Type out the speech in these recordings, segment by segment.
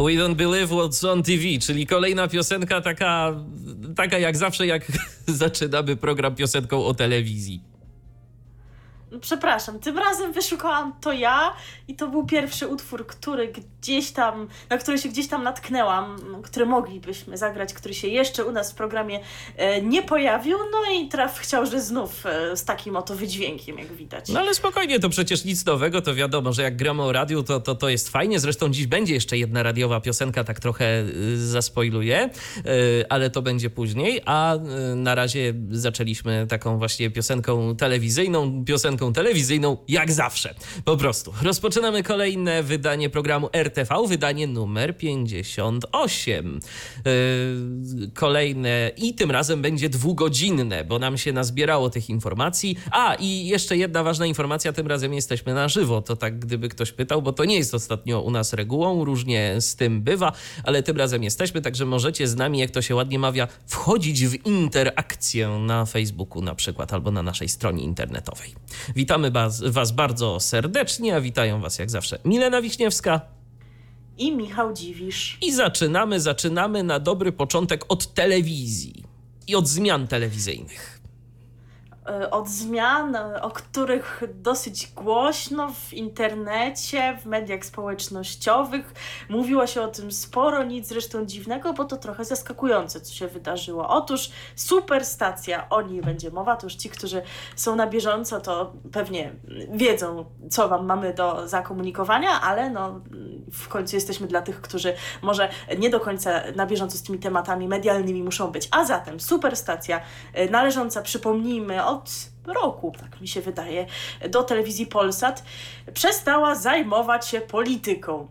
We Don't Believe What's on TV, czyli kolejna piosenka taka, taka jak zawsze, jak zaczynamy program piosenką o telewizji. Przepraszam, tym razem wyszukałam to ja i to był pierwszy utwór, który gdzieś tam, na który się gdzieś tam natknęłam, który moglibyśmy zagrać, który się jeszcze u nas w programie e, nie pojawił, no i traf chciał, że znów e, z takim oto wydźwiękiem, jak widać. No ale spokojnie, to przecież nic nowego, to wiadomo, że jak gramy o radiu, to, to, to jest fajnie, zresztą dziś będzie jeszcze jedna radiowa piosenka, tak trochę y, zaspoiluję, y, ale to będzie później, a y, na razie zaczęliśmy taką właśnie piosenką telewizyjną, piosenką telewizyjną, jak zawsze. Po prostu. Rozpoczynamy kolejne wydanie programu RTV, wydanie numer 58. Yy, kolejne i tym razem będzie dwugodzinne, bo nam się nazbierało tych informacji. A, i jeszcze jedna ważna informacja, tym razem jesteśmy na żywo. To tak, gdyby ktoś pytał, bo to nie jest ostatnio u nas regułą, różnie z tym bywa, ale tym razem jesteśmy, także możecie z nami, jak to się ładnie mawia, wchodzić w interakcję na Facebooku na przykład albo na naszej stronie internetowej. Witamy was, was bardzo serdecznie, a witają Was jak zawsze Milena Wiśniewska i Michał Dziwisz. I zaczynamy, zaczynamy na dobry początek od telewizji i od zmian telewizyjnych. E, od zmian, e, o których dosyć głośno w internecie, w mediach społecznościowych. Mówiło się o tym sporo, nic zresztą dziwnego, bo to trochę zaskakujące, co się wydarzyło. Otóż superstacja, o niej będzie mowa, to już ci, którzy są na bieżąco, to pewnie wiedzą, co Wam mamy do zakomunikowania, ale no, w końcu jesteśmy dla tych, którzy może nie do końca na bieżąco z tymi tematami medialnymi muszą być. A zatem superstacja e, należąca, przypomnijmy, od roku, tak mi się wydaje, do telewizji Polsat, przestała zajmować się polityką.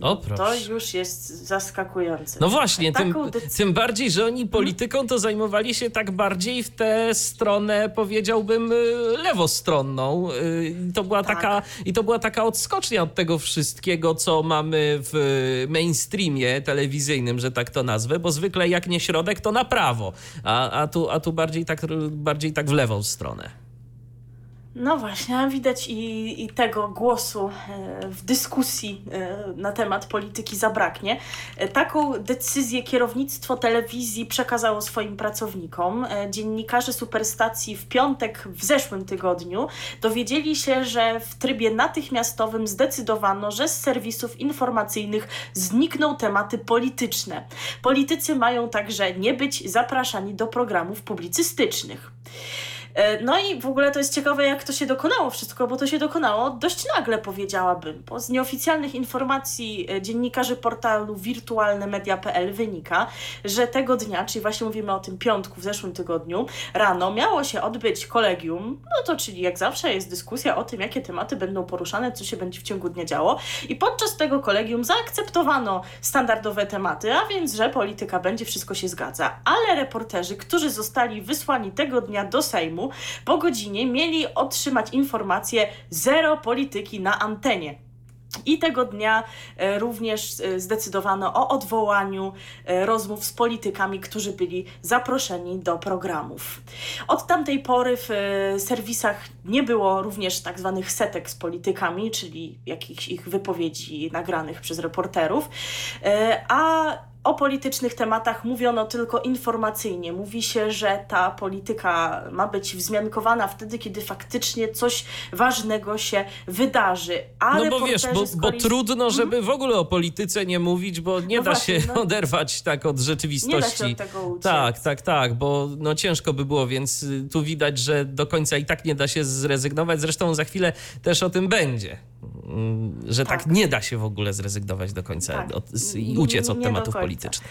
O, proszę. To już jest zaskakujące. No właśnie, tym, tym bardziej, że oni polityką to zajmowali się tak bardziej w tę stronę, powiedziałbym, y, lewostronną. Y, to była tak. taka, I to była taka odskocznia od tego wszystkiego, co mamy w mainstreamie telewizyjnym, że tak to nazwę, bo zwykle jak nie środek, to na prawo, a, a, tu, a tu bardziej, tak, bardziej tak w lewą stronę. No właśnie, widać i, i tego głosu e, w dyskusji e, na temat polityki zabraknie. E, taką decyzję kierownictwo telewizji przekazało swoim pracownikom. Dziennikarze Superstacji w piątek w zeszłym tygodniu dowiedzieli się, że w trybie natychmiastowym zdecydowano, że z serwisów informacyjnych znikną tematy polityczne. Politycy mają także nie być zapraszani do programów publicystycznych. E, no i w ogóle to jest ciekawe, jak to się dokonało wszystko, bo to się dokonało dość nagle, powiedziałabym, bo z nieoficjalnych informacji e, dziennikarzy portalu wirtualnemedia.pl wynika, że tego dnia, czyli właśnie mówimy o tym piątku w zeszłym tygodniu, rano miało się odbyć kolegium, no to czyli jak zawsze jest dyskusja o tym, jakie tematy będą poruszane, co się będzie w ciągu dnia działo. I podczas tego kolegium zaakceptowano standardowe tematy, a więc, że polityka będzie, wszystko się zgadza, ale reporterzy, którzy zostali wysłani tego dnia do Sejmu, po godzinie mieli otrzymać informację zero polityki na antenie. I tego dnia e, również e, zdecydowano o odwołaniu e, rozmów z politykami, którzy byli zaproszeni do programów. Od tamtej pory w serwisach nie było również tak zwanych setek z politykami, czyli jakichś ich wypowiedzi nagranych przez reporterów, a o politycznych tematach mówiono tylko informacyjnie. Mówi się, że ta polityka ma być wzmiankowana wtedy, kiedy faktycznie coś ważnego się wydarzy. Ale no bo wiesz, bo, bo trudno, mhm. żeby w ogóle o polityce nie mówić, bo nie no da właśnie, się no. oderwać tak od rzeczywistości. Nie da się od tego uciec. Tak, tak, tak, bo no ciężko by było, więc y, tu widać, że do końca i tak nie da się zrezygnować. Zresztą za chwilę też o tym będzie. Że tak, tak nie da się w ogóle zrezygnować do końca tak. od, i uciec od nie tematów politycznych.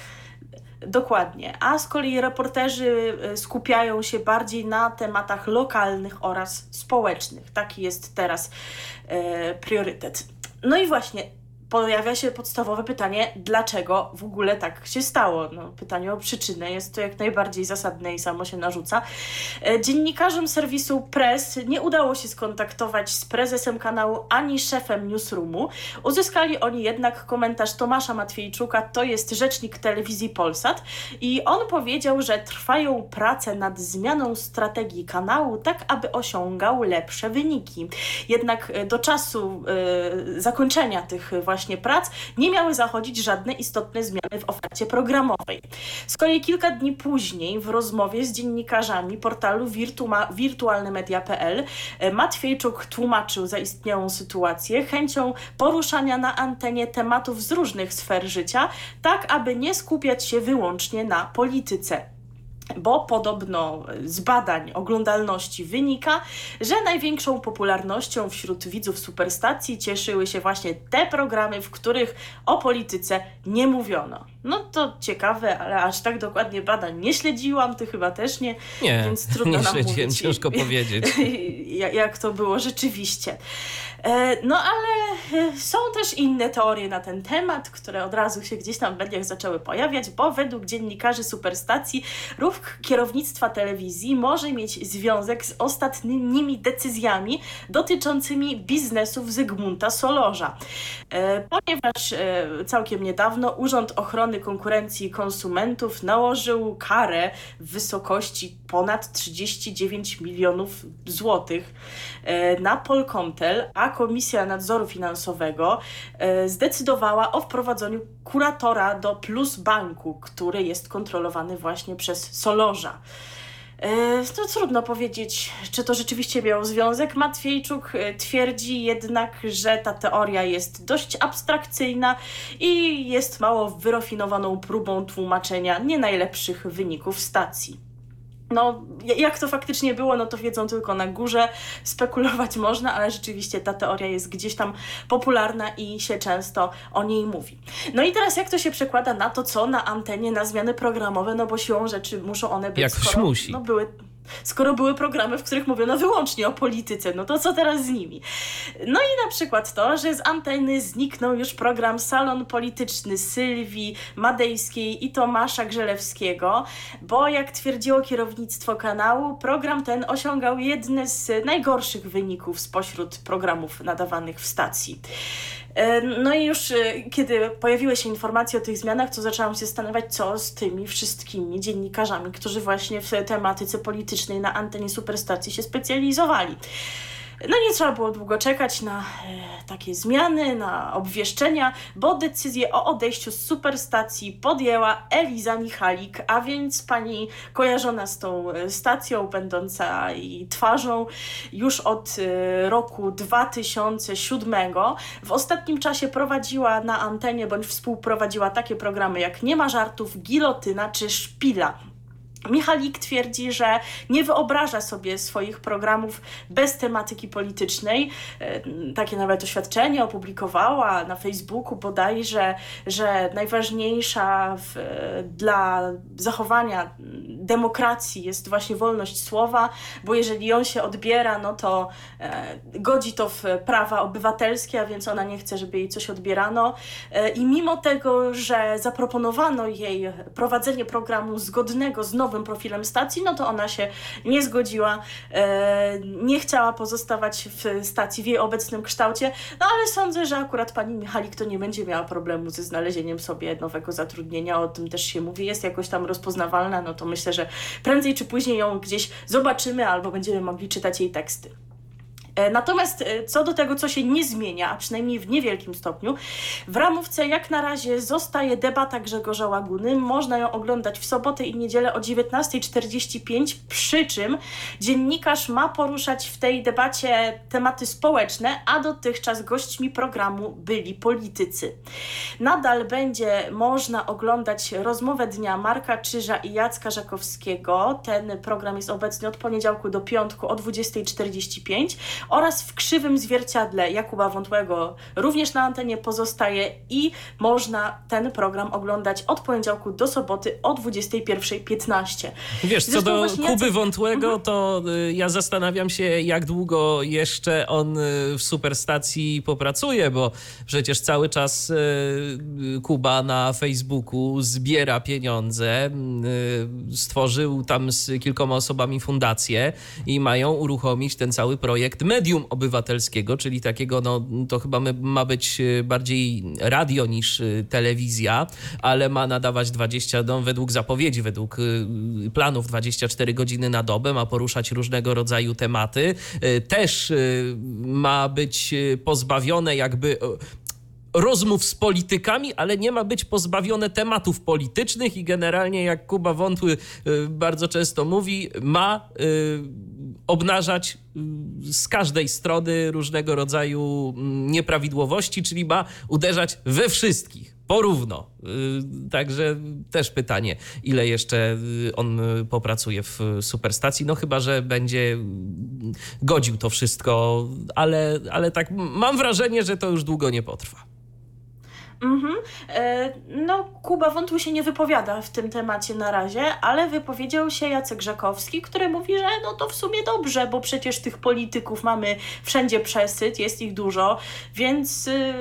Dokładnie. A z kolei reporterzy y, skupiają się bardziej na tematach lokalnych oraz społecznych. Taki jest teraz e, priorytet. No i właśnie, pojawia się podstawowe pytanie, dlaczego w ogóle tak się stało. No, pytanie o przyczynę jest to jak najbardziej zasadne i samo się narzuca. E, dziennikarzom serwisu Press nie udało się skontaktować z prezesem kanału ani szefem newsroomu. Uzyskali oni jednak komentarz Tomasza Matwiejczuka, to jest rzecznik telewizji Polsat i on powiedział, że trwają prace nad zmianą strategii kanału, tak aby osiągał lepsze wyniki. Jednak e, do czasu y, zakończenia tych właśnie prac nie miały zachodzić żadne istotne zmiany w ofercie programowej. Z kolei kilka dni później w rozmowie z dziennikarzami portalu wirtua wirtualnymedia.pl e, Matwiejczuk tłumaczył zaistniałą sytuację chęcią poruszania na antenie tematów z różnych sfer życia, tak aby nie skupiać się wyłącznie na polityce bo podobno z badań oglądalności wynika, że największą popularnością wśród widzów superstacji cieszyły się właśnie te programy, w których o polityce nie mówiono. No to ciekawe, ale aż tak dokładnie badań nie śledziłam, ty chyba też nie, nie więc trudno nie nam śledziłem, mówić, ciężko powiedzieć. jak to było rzeczywiście. E, no ale e, są też inne teorie na ten temat, które od razu się gdzieś tam w mediach zaczęły pojawiać, bo według dziennikarzy Superstacji ruch kierownictwa telewizji może mieć związek z ostatnimi decyzjami dotyczącymi biznesów Zygmunta Solorza. E, ponieważ całkiem niedawno Urząd Ochrony Konkurencji i Konsumentów nałożył karę w wysokości ponad 39 milionów złotych na Polkomtel, a Komisja Nadzoru Finansowego e, zdecydowała o wprowadzeniu kuratora do Plus Banku, który jest kontrolowany właśnie przez Solorza. E, to trudno powiedzieć, czy to rzeczywiście miało związek. Matwiejczuk e, twierdzi jednak, że ta teoria jest dość abstrakcyjna i jest mało wyrafinowaną próbą tłumaczenia nie najlepszych wyników stacji. No, jak to faktycznie było, no to wiedzą tylko na górze, spekulować można, ale rzeczywiście ta teoria jest gdzieś tam popularna i się często o niej mówi. No i teraz jak to się przekłada na to, co na antenie, na zmiany programowe, no bo siłą rzeczy muszą one być, Jakoś skoro, musi. No, były skoro były programy, w których mówiono wyłącznie o polityce, no to co teraz z nimi? No i na przykład to, że z anteny zniknął już program Salon Polityczny Sylwii Madejskiej i Tomasza Grzelewskiego, bo jak twierdziło kierownictwo kanału, program ten osiągał jedne z najgorszych wyników spośród programów nadawanych w stacji. E, no i już e, kiedy pojawiły się informacje o tych zmianach, to zaczęłam się zastanawiać, co z tymi wszystkimi dziennikarzami, którzy właśnie w tematyce politycznej na antenie superstacji się specjalizowali. No nie trzeba było długo czekać na e, takie zmiany, na obwieszczenia, bo decyzję o odejściu z superstacji podjęła Eliza Michalik, a więc pani kojarzona z tą e, stacją, będąca jej twarzą już od e, roku 2007. W ostatnim czasie prowadziła na antenie bądź współprowadziła takie programy jak Nie ma żartów, Gilotyna czy Szpila. Michalik twierdzi, że nie wyobraża sobie swoich programów bez tematyki politycznej. E, takie nawet oświadczenie opublikowała na Facebooku bodajże, że najważniejsza w, dla zachowania demokracji jest właśnie wolność słowa, bo jeżeli ją się odbiera, no to e, godzi to w prawa obywatelskie, a więc ona nie chce, żeby jej coś odbierano. E, I mimo tego, że zaproponowano jej prowadzenie programu zgodnego z nowym profilem stacji, no to ona się nie zgodziła, e, nie chciała pozostawać w stacji w jej obecnym kształcie, no ale sądzę, że akurat pani Michalik to nie będzie miała problemu ze znalezieniem sobie nowego zatrudnienia, o tym też się mówi, jest jakoś tam rozpoznawalna, no to myślę, że prędzej czy później ją gdzieś zobaczymy albo będziemy mogli czytać jej teksty. E, natomiast e, co do tego, co się nie zmienia, a przynajmniej w niewielkim stopniu, w ramówce jak na razie zostaje debata Grzegorza Łaguny. Można ją oglądać w sobotę i niedzielę o 19.45, przy czym dziennikarz ma poruszać w tej debacie tematy społeczne, a dotychczas gośćmi programu byli politycy. Nadal będzie można oglądać rozmowę dnia Marka Czyża i Jacka Żakowskiego. Ten program jest obecny od poniedziałku do piątku o 20.45 oraz w krzywym zwierciadle Jakuba Wątłego również na antenie pozostaje i można ten program oglądać od poniedziałku do soboty o 21.15. Wiesz, co do Kuby Wątłego, mhm. to y, ja zastanawiam się, jak długo jeszcze on y, w superstacji popracuje, bo przecież cały czas y, Kuba na Facebooku zbiera pieniądze, stworzył tam z kilkoma osobami fundację i mają uruchomić ten cały projekt Medium Obywatelskiego, czyli takiego, no to chyba ma być bardziej radio niż telewizja, ale ma nadawać 20, no, według zapowiedzi, według planów 24 godziny na dobę, ma poruszać różnego rodzaju tematy. Y, też y, ma być y, pozbawione jakby rozmów z politykami, ale nie ma być pozbawione tematów politycznych i generalnie, jak Kuba Wątły bardzo często mówi, ma obnażać z każdej strony różnego rodzaju mm, nieprawidłowości, czyli ma uderzać we wszystkich porówno. Y, także też pytanie, ile jeszcze y, on popracuje w superstacji. No chyba, że będzie godził to wszystko, ale, ale tak mam wrażenie, że to już długo nie potrwa. Mhm. E, no, Kuba Wątły się nie wypowiada w tym temacie na razie, ale wypowiedział się Jacek Rzekowski, który mówi, że no to w sumie dobrze, bo przecież tych polityków mamy wszędzie przesyt, jest ich dużo, więc y,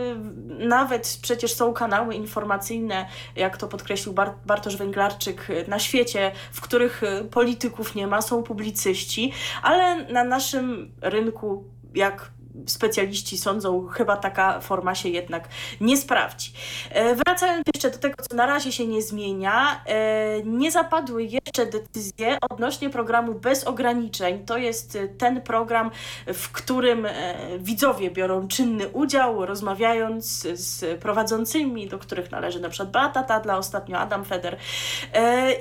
nawet przecież są kanały informacyjne, jak to podkreślił Bar Bartosz Węglarczyk, na świecie, w których y, polityków nie ma, są publicyści, ale na naszym rynku, jak specjaliści sądzą, chyba taka forma się jednak nie sprawdzi. E, wracając jeszcze do tego, co na razie się nie zmienia, e, nie zapadły jeszcze decyzje odnośnie programu bez ograniczeń. To jest ten program, w którym e, widzowie biorą czynny udział, rozmawiając z prowadzącymi, do których należy na przykład Beata Tadla, ostatnio Adam Feder.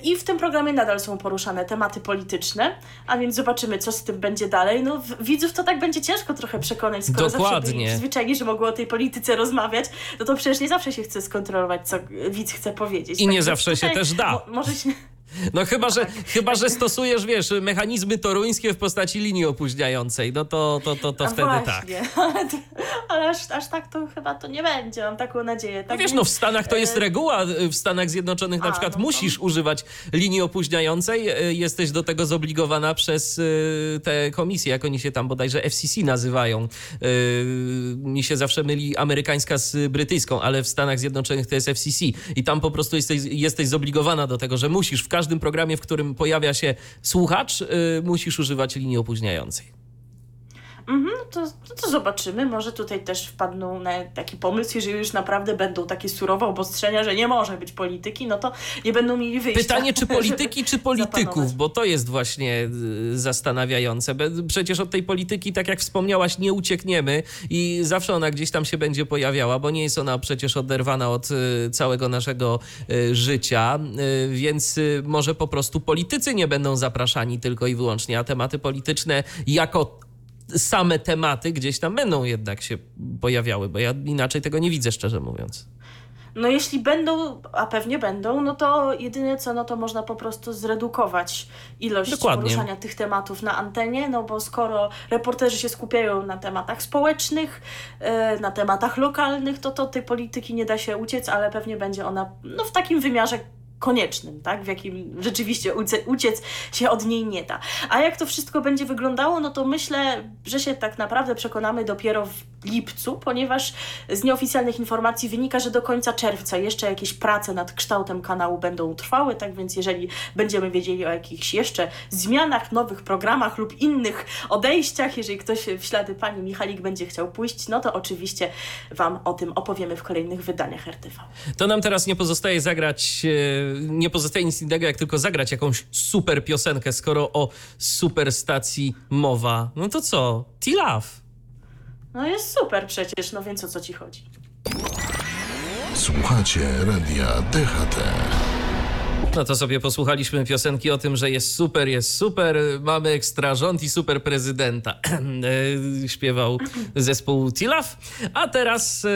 I w tym programie nadal są poruszane tematy polityczne, a więc zobaczymy, co z tym będzie dalej. No, widzów to tak będzie ciężko trochę przekonać przekonać, skoro Dokładnie. zawsze byli przyzwyczajeni, że mogło o tej polityce rozmawiać, no to przecież nie zawsze się chce skontrolować, co widz chce powiedzieć. I tak nie zawsze się też da. Mo może się... No chyba, że, chyba, że stosujesz, wiesz, mechanizmy toruńskie w postaci linii opóźniającej, no to, to, to, to wtedy tak. właśnie. tak. Ale, aż, aż tak to chyba to nie będzie, mam taką nadzieję. Tak no wiesz, no w Stanach to jest e, reguła, w Stanach Zjednoczonych na A, przykład no musisz używać linii opóźniającej, e, jesteś do tego zobligowana przez e, te komisje, jak oni się tam bodajże FCC nazywają. Mi się zawsze myli amerykańska z brytyjską, ale w Stanach Zjednoczonych to jest FCC i tam po prostu jesteś, jesteś zobligowana do tego, że musisz w każdym każdym programie, w którym pojawia się słuchacz, yy, musisz używać linii opóźniającej. Mhm, to, to, to, zobaczymy. Może tutaj też wpadną na taki pomysł, jeżeli już naprawdę będą takie surowe obostrzenia, że nie może być polityki, no to nie będą mieli wyjścia. Pytanie, czy polityki, czy polityków, bo to jest właśnie y, zastanawiające. Przecież od tej polityki, tak jak wspomniałaś, nie uciekniemy i zawsze ona gdzieś tam się będzie pojawiała, bo nie jest ona przecież oderwana od y, całego naszego y, życia, więc może po prostu politycy nie będą zapraszani tylko i wyłącznie, a tematy polityczne jako same tematy gdzieś tam będą jednak się pojawiały, bo ja inaczej tego nie widzę, szczerze mówiąc. No jeśli będą, a pewnie będą, no to jedyne co, no to można po prostu zredukować ilość Dokładnie. poruszania tych tematów na antenie, no bo skoro reporterzy się skupiają na tematach społecznych, e, na tematach lokalnych, to to tej polityki nie da się uciec, ale pewnie będzie ona no, w takim wymiarze koniecznym, tak? w jakim rzeczywiście uciec się od niej nie da. A jak to wszystko będzie wyglądało, no to myślę, że się tak naprawdę przekonamy dopiero w lipcu, ponieważ z nieoficjalnych informacji wynika, że do końca czerwca jeszcze jakieś prace nad kształtem kanału będą trwały, tak więc jeżeli będziemy wiedzieli o jakichś jeszcze zmianach, nowych programach lub innych odejściach, jeżeli ktoś w ślady pani Michalik będzie chciał pójść, no to oczywiście Wam o tym opowiemy w kolejnych wydaniach RTV. To nam teraz nie pozostaje zagrać, e, nie pozostaje nic innego, jak tylko zagrać jakąś super piosenkę, skoro o super stacji mowa. No to co? T-Love. No jest super przecież, no więc o co ci chodzi? Słuchacie radia DHT. No to sobie posłuchaliśmy piosenki o tym, że jest super, jest super, mamy ekstra rząd i super prezydenta. E, śpiewał zespół Tilaf. A teraz, e,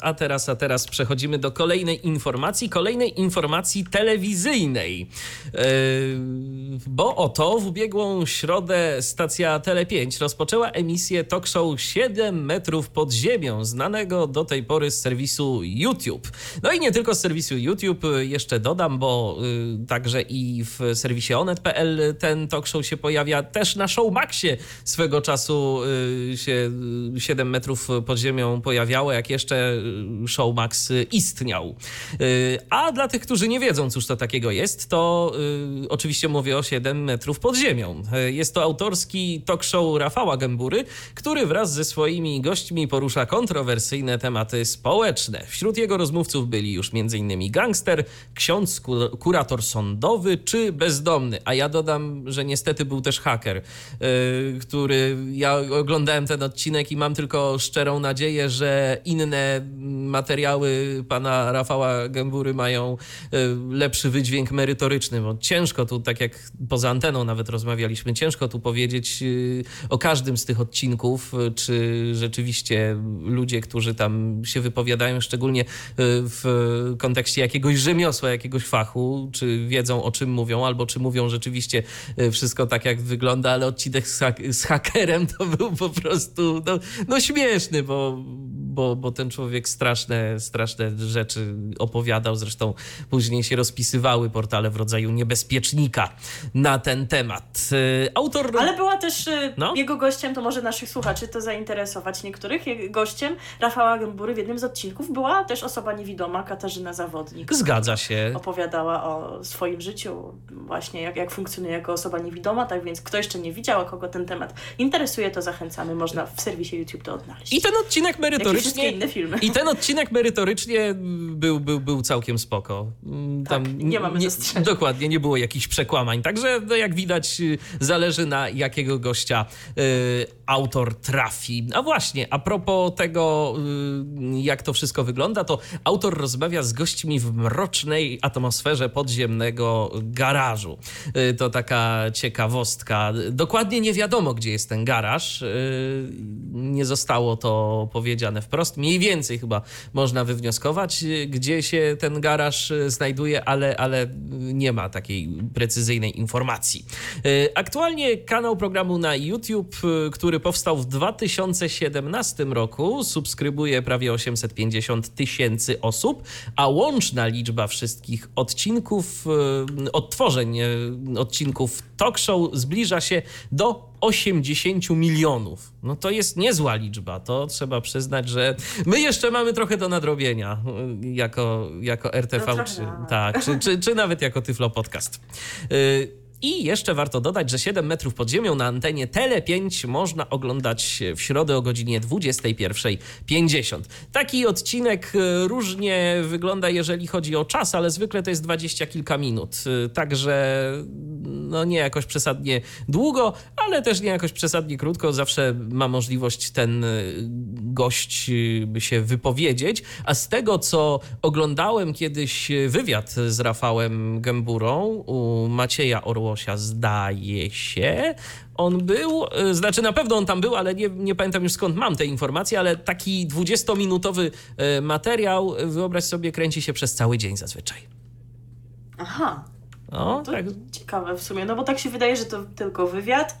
a teraz, a teraz przechodzimy do kolejnej informacji, kolejnej informacji telewizyjnej. E, bo oto w ubiegłą środę stacja Tele5 rozpoczęła emisję talk show 7 metrów pod ziemią, znanego do tej pory z serwisu YouTube. No i nie tylko z serwisu YouTube, jeszcze dodam, bo także i w serwisie onet.pl ten talk show się pojawia. Też na Showmaxie swego czasu y, się 7 metrów pod ziemią pojawiało, jak jeszcze Showmax istniał. Y, a dla tych, którzy nie wiedzą, cóż to takiego jest, to y, oczywiście mówię o 7 metrów pod ziemią. Jest to autorski talk show Rafała Gębury, który wraz ze swoimi gośćmi porusza kontrowersyjne tematy społeczne. Wśród jego rozmówców byli już m.in. gangster, ksiądz, kurator sądowy czy bezdomny. A ja dodam, że niestety był też haker, yy, który ja oglądałem ten odcinek i mam tylko szczerą nadzieję, że inne materiały pana Rafała Gębury mają yy, lepszy wydźwięk merytoryczny, bo ciężko tu, tak jak poza anteną nawet rozmawialiśmy, ciężko tu powiedzieć yy, o każdym z tych odcinków, czy rzeczywiście ludzie, którzy tam się wypowiadają, szczególnie w kontekście jakiegoś rzemiosła, jakiegoś fachu, czy wiedzą o czym mówią, albo czy mówią rzeczywiście e, wszystko tak, jak wygląda, ale odcinek z, hak z hakerem to był po prostu no, no śmieszny, bo, bo, bo ten człowiek straszne, straszne rzeczy opowiadał. Zresztą później się rozpisywały portale w rodzaju niebezpiecznika na ten temat. E, autor. Ale była też e, no? jego gościem, to może naszych słuchaczy to zainteresować niektórych. Gościem Rafała Gębury w jednym z odcinków była też osoba niewidoma, Katarzyna Zawodnik. Zgadza się. Opowiadała o swoim życiu, właśnie jak, jak funkcjonuje jako osoba niewidoma, tak więc kto jeszcze nie widział, a kogo ten temat interesuje, to zachęcamy, można w serwisie YouTube to odnaleźć. I ten odcinek merytorycznie... inne filmy. I ten odcinek merytorycznie był, był, był całkiem spoko. Tam tak, nie mamy nie, Dokładnie, nie było jakichś przekłamań, także no, jak widać zależy na jakiego gościa y, autor trafi. A właśnie, a propos tego, y, jak to wszystko wygląda, to autor rozmawia z gośćmi w mrocznej atmosferze podziemnego garażu. Y, to taka ciekawostka. Dokładnie nie wiadomo, gdzie jest ten garaż. Y, nie zostało to powiedziane wprost. Mniej więcej chyba można wywnioskować, gdzie się ten garaż znajduje, ale, ale nie ma takiej precyzyjnej informacji. Aktualnie kanał programu na YouTube, który powstał w 2017 roku, subskrybuje prawie 850 tysięcy osób, a łączna liczba wszystkich odcinków, e, odtworzeń e, odcinków talk show zbliża się do 80 milionów. No to jest niezła liczba. To trzeba przyznać, że my jeszcze mamy trochę do nadrobienia e, jako, jako RTV, no czy, tak, czy, czy, czy nawet jako Tyflo Podcast. I jeszcze warto dodać, że 7 metrów pod ziemią na antenie Tele5 można oglądać w środę o godzinie 21.50. Taki odcinek e, różnie wygląda, jeżeli chodzi o czas, ale zwykle to jest dwadzieścia kilka minut. E, także no nie jakoś przesadnie długo, ale też nie jakoś przesadnie krótko. Zawsze ma możliwość ten e, gość się wypowiedzieć. A z tego, co oglądałem kiedyś wywiad z Rafałem Gęburą u Macieja Orła, Łosia, zdaje się, on był, y, znaczy na pewno on tam był, ale nie, nie pamiętam już skąd mam te informacje, ale taki 20-minutowy y, materiał, wyobraź sobie, kręci się przez cały dzień zazwyczaj. Aha. No, tak. Ciekawe w sumie, no bo tak się wydaje, że to tylko wywiad, Y,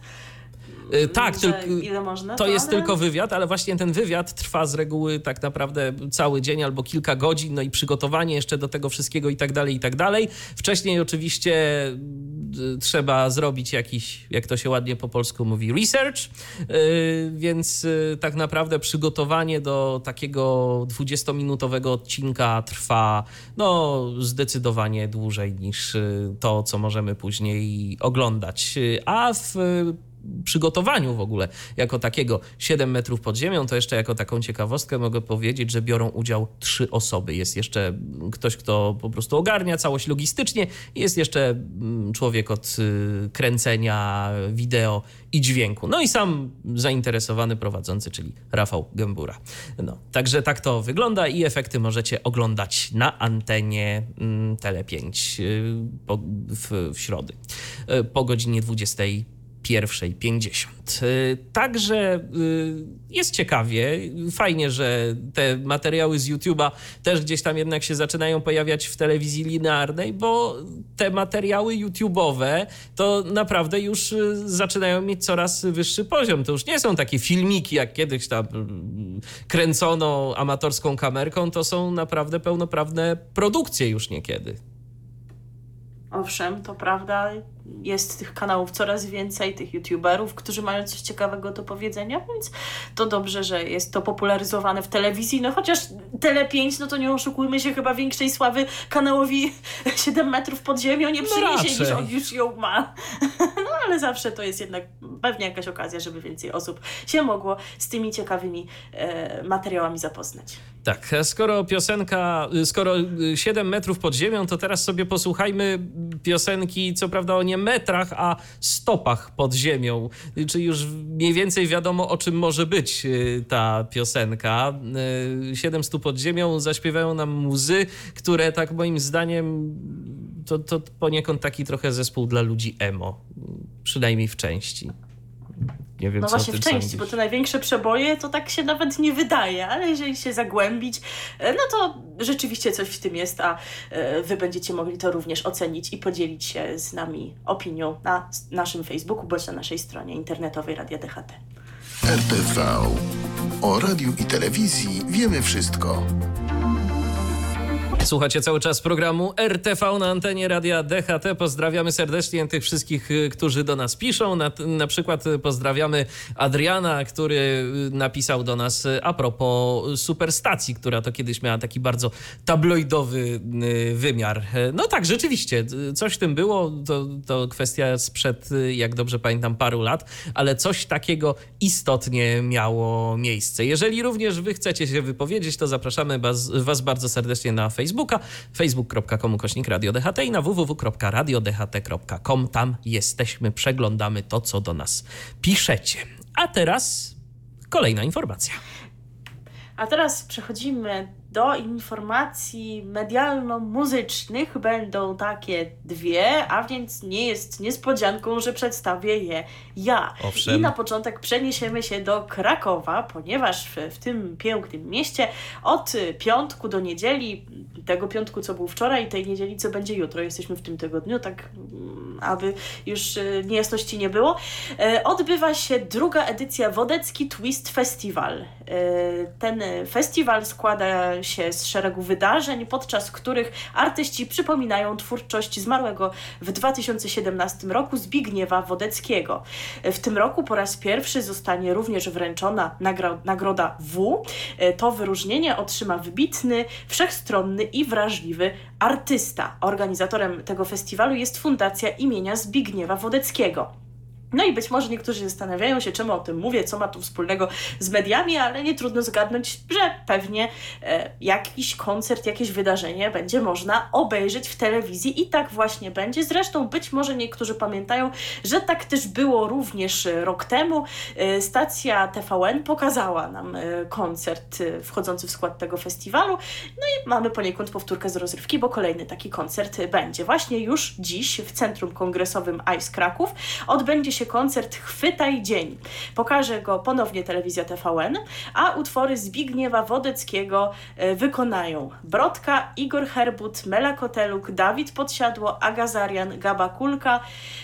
tak, tylko, można, to, to jest ale... tylko wywiad, ale właśnie ten wywiad trwa z reguły tak naprawdę cały dzień albo kilka godzin, no i przygotowanie jeszcze do tego wszystkiego i tak dalej, i tak dalej. Wcześniej oczywiście y, trzeba zrobić jakiś, jak to się ładnie po polsku mówi, research, y, więc tak naprawdę przygotowanie do takiego 20-minutowego odcinka trwa no zdecydowanie dłużej niż to, co możemy później oglądać. A w przygotowaniu w ogóle jako takiego 7 metrów pod ziemią, to jeszcze jako taką ciekawostkę mogę powiedzieć, że biorą udział trzy osoby. Jest jeszcze ktoś, kto po prostu ogarnia całość logistycznie, jest jeszcze mm, człowiek od y, kręcenia wideo i dźwięku. No i sam zainteresowany prowadzący, czyli Rafał Gębura. No, także tak to wygląda i efekty możecie oglądać na antenie mm, Tele5 y, w, w środy y, po godzinie 20 pierwszej 50. Y, także y, jest ciekawie, fajnie, że te materiały z YouTube'a też gdzieś tam jednak się zaczynają pojawiać w telewizji linearnej, bo te materiały YouTube'owe to naprawdę już y, zaczynają mieć coraz wyższy poziom. To już nie są takie filmiki, jak kiedyś tam kręcono amatorską kamerką, to są naprawdę pełnoprawne produkcje już niekiedy. Owszem, to prawda jest tych kanałów coraz więcej, tych youtuberów, którzy mają coś ciekawego do powiedzenia, więc to dobrze, że jest to popularyzowane w telewizji, no chociaż Tele5, no to nie oszukujmy się, chyba większej sławy kanałowi 7 metrów pod ziemią nie no przyniesie, no niż on już ją ma. No ale zawsze to jest jednak pewnie jakaś okazja, żeby więcej osób się mogło z tymi ciekawymi e, materiałami zapoznać. Tak, skoro piosenka, skoro 7 metrów pod ziemią, to teraz sobie posłuchajmy piosenki, co prawda o nie metrach, a stopach pod ziemią. Czy już mniej więcej wiadomo, o czym może być y, ta piosenka. 7 y, stóp pod ziemią zaśpiewają nam muzy, które tak moim zdaniem to, to poniekąd taki trochę zespół dla ludzi emo. Przynajmniej w części. Nie wiem, no właśnie w części, sądzisz. bo te największe przeboje to tak się nawet nie wydaje, ale jeżeli się zagłębić, e, no to rzeczywiście coś w tym jest, a e, wy będziecie mogli to również ocenić i podzielić się z nami opinią na naszym Facebooku bądź na naszej stronie internetowej Radia DHT. RTV. O radiu i telewizji wiemy wszystko. Słuchacie cały czas programu RTV na antenie Radia DHT. Pozdrawiamy serdecznie tych wszystkich, y, którzy do nas piszą. Na, na przykład pozdrawiamy Adriana, który y, napisał do nas y, a propos superstacji, która to kiedyś miała taki bardzo tabloidowy wymiar. No tak, rzeczywiście, coś w tym było. To, to kwestia sprzed, jak dobrze pamiętam, paru lat, ale coś takiego istotnie miało miejsce. Jeżeli również wy chcecie się wypowiedzieć, to zapraszamy was, was bardzo serdecznie na Facebook Facebooka, facebook.com kośnik Radio DHT i na www.radiodht.com. Tam jesteśmy, przeglądamy to, co do nas piszecie. A teraz kolejna informacja. A teraz przechodzimy do informacji medialno-muzycznych będą takie dwie, a więc nie jest niespodzianką, że przedstawię je ja. Owszem. I na początek przeniesiemy się do Krakowa, ponieważ w, w tym pięknym mieście od piątku do niedzieli, tego piątku, co był wczoraj, i tej niedzieli, co będzie jutro, jesteśmy w tym tygodniu, tak mm, aby już e, niejasności nie było, e, odbywa się druga edycja Wodecki Twist Festival. E, ten festiwal składa się z szeregu wydarzeń, podczas których artyści przypominają twórczość zmarłego w 2017 roku Zbigniewa Wodeckiego. W tym roku po raz pierwszy zostanie również wręczona nagro nagroda W. To wyróżnienie otrzyma wybitny, wszechstronny i wrażliwy artysta. Organizatorem tego festiwalu jest Fundacja imienia Zbigniewa Wodeckiego. No i być może niektórzy zastanawiają się, czemu o tym mówię, co ma to wspólnego z mediami, ale nie trudno zgadnąć, że pewnie e, jakiś koncert, jakieś wydarzenie będzie można obejrzeć w telewizji i tak właśnie będzie. Zresztą być może niektórzy pamiętają, że tak też było również rok temu. E, stacja TVN pokazała nam e, koncert e, wchodzący w skład tego festiwalu. No i mamy poniekąd powtórkę z rozrywki, bo kolejny taki koncert będzie. Właśnie już dziś w Centrum Kongresowym ICE Kraków odbędzie się się koncert Chwytaj Dzień. Pokaże go ponownie telewizja TVN, a utwory Zbigniewa Wodeckiego e, wykonają Brodka, Igor Herbut, Mela Koteluk, Dawid Podsiadło, Agazarian, Gaba Kulka,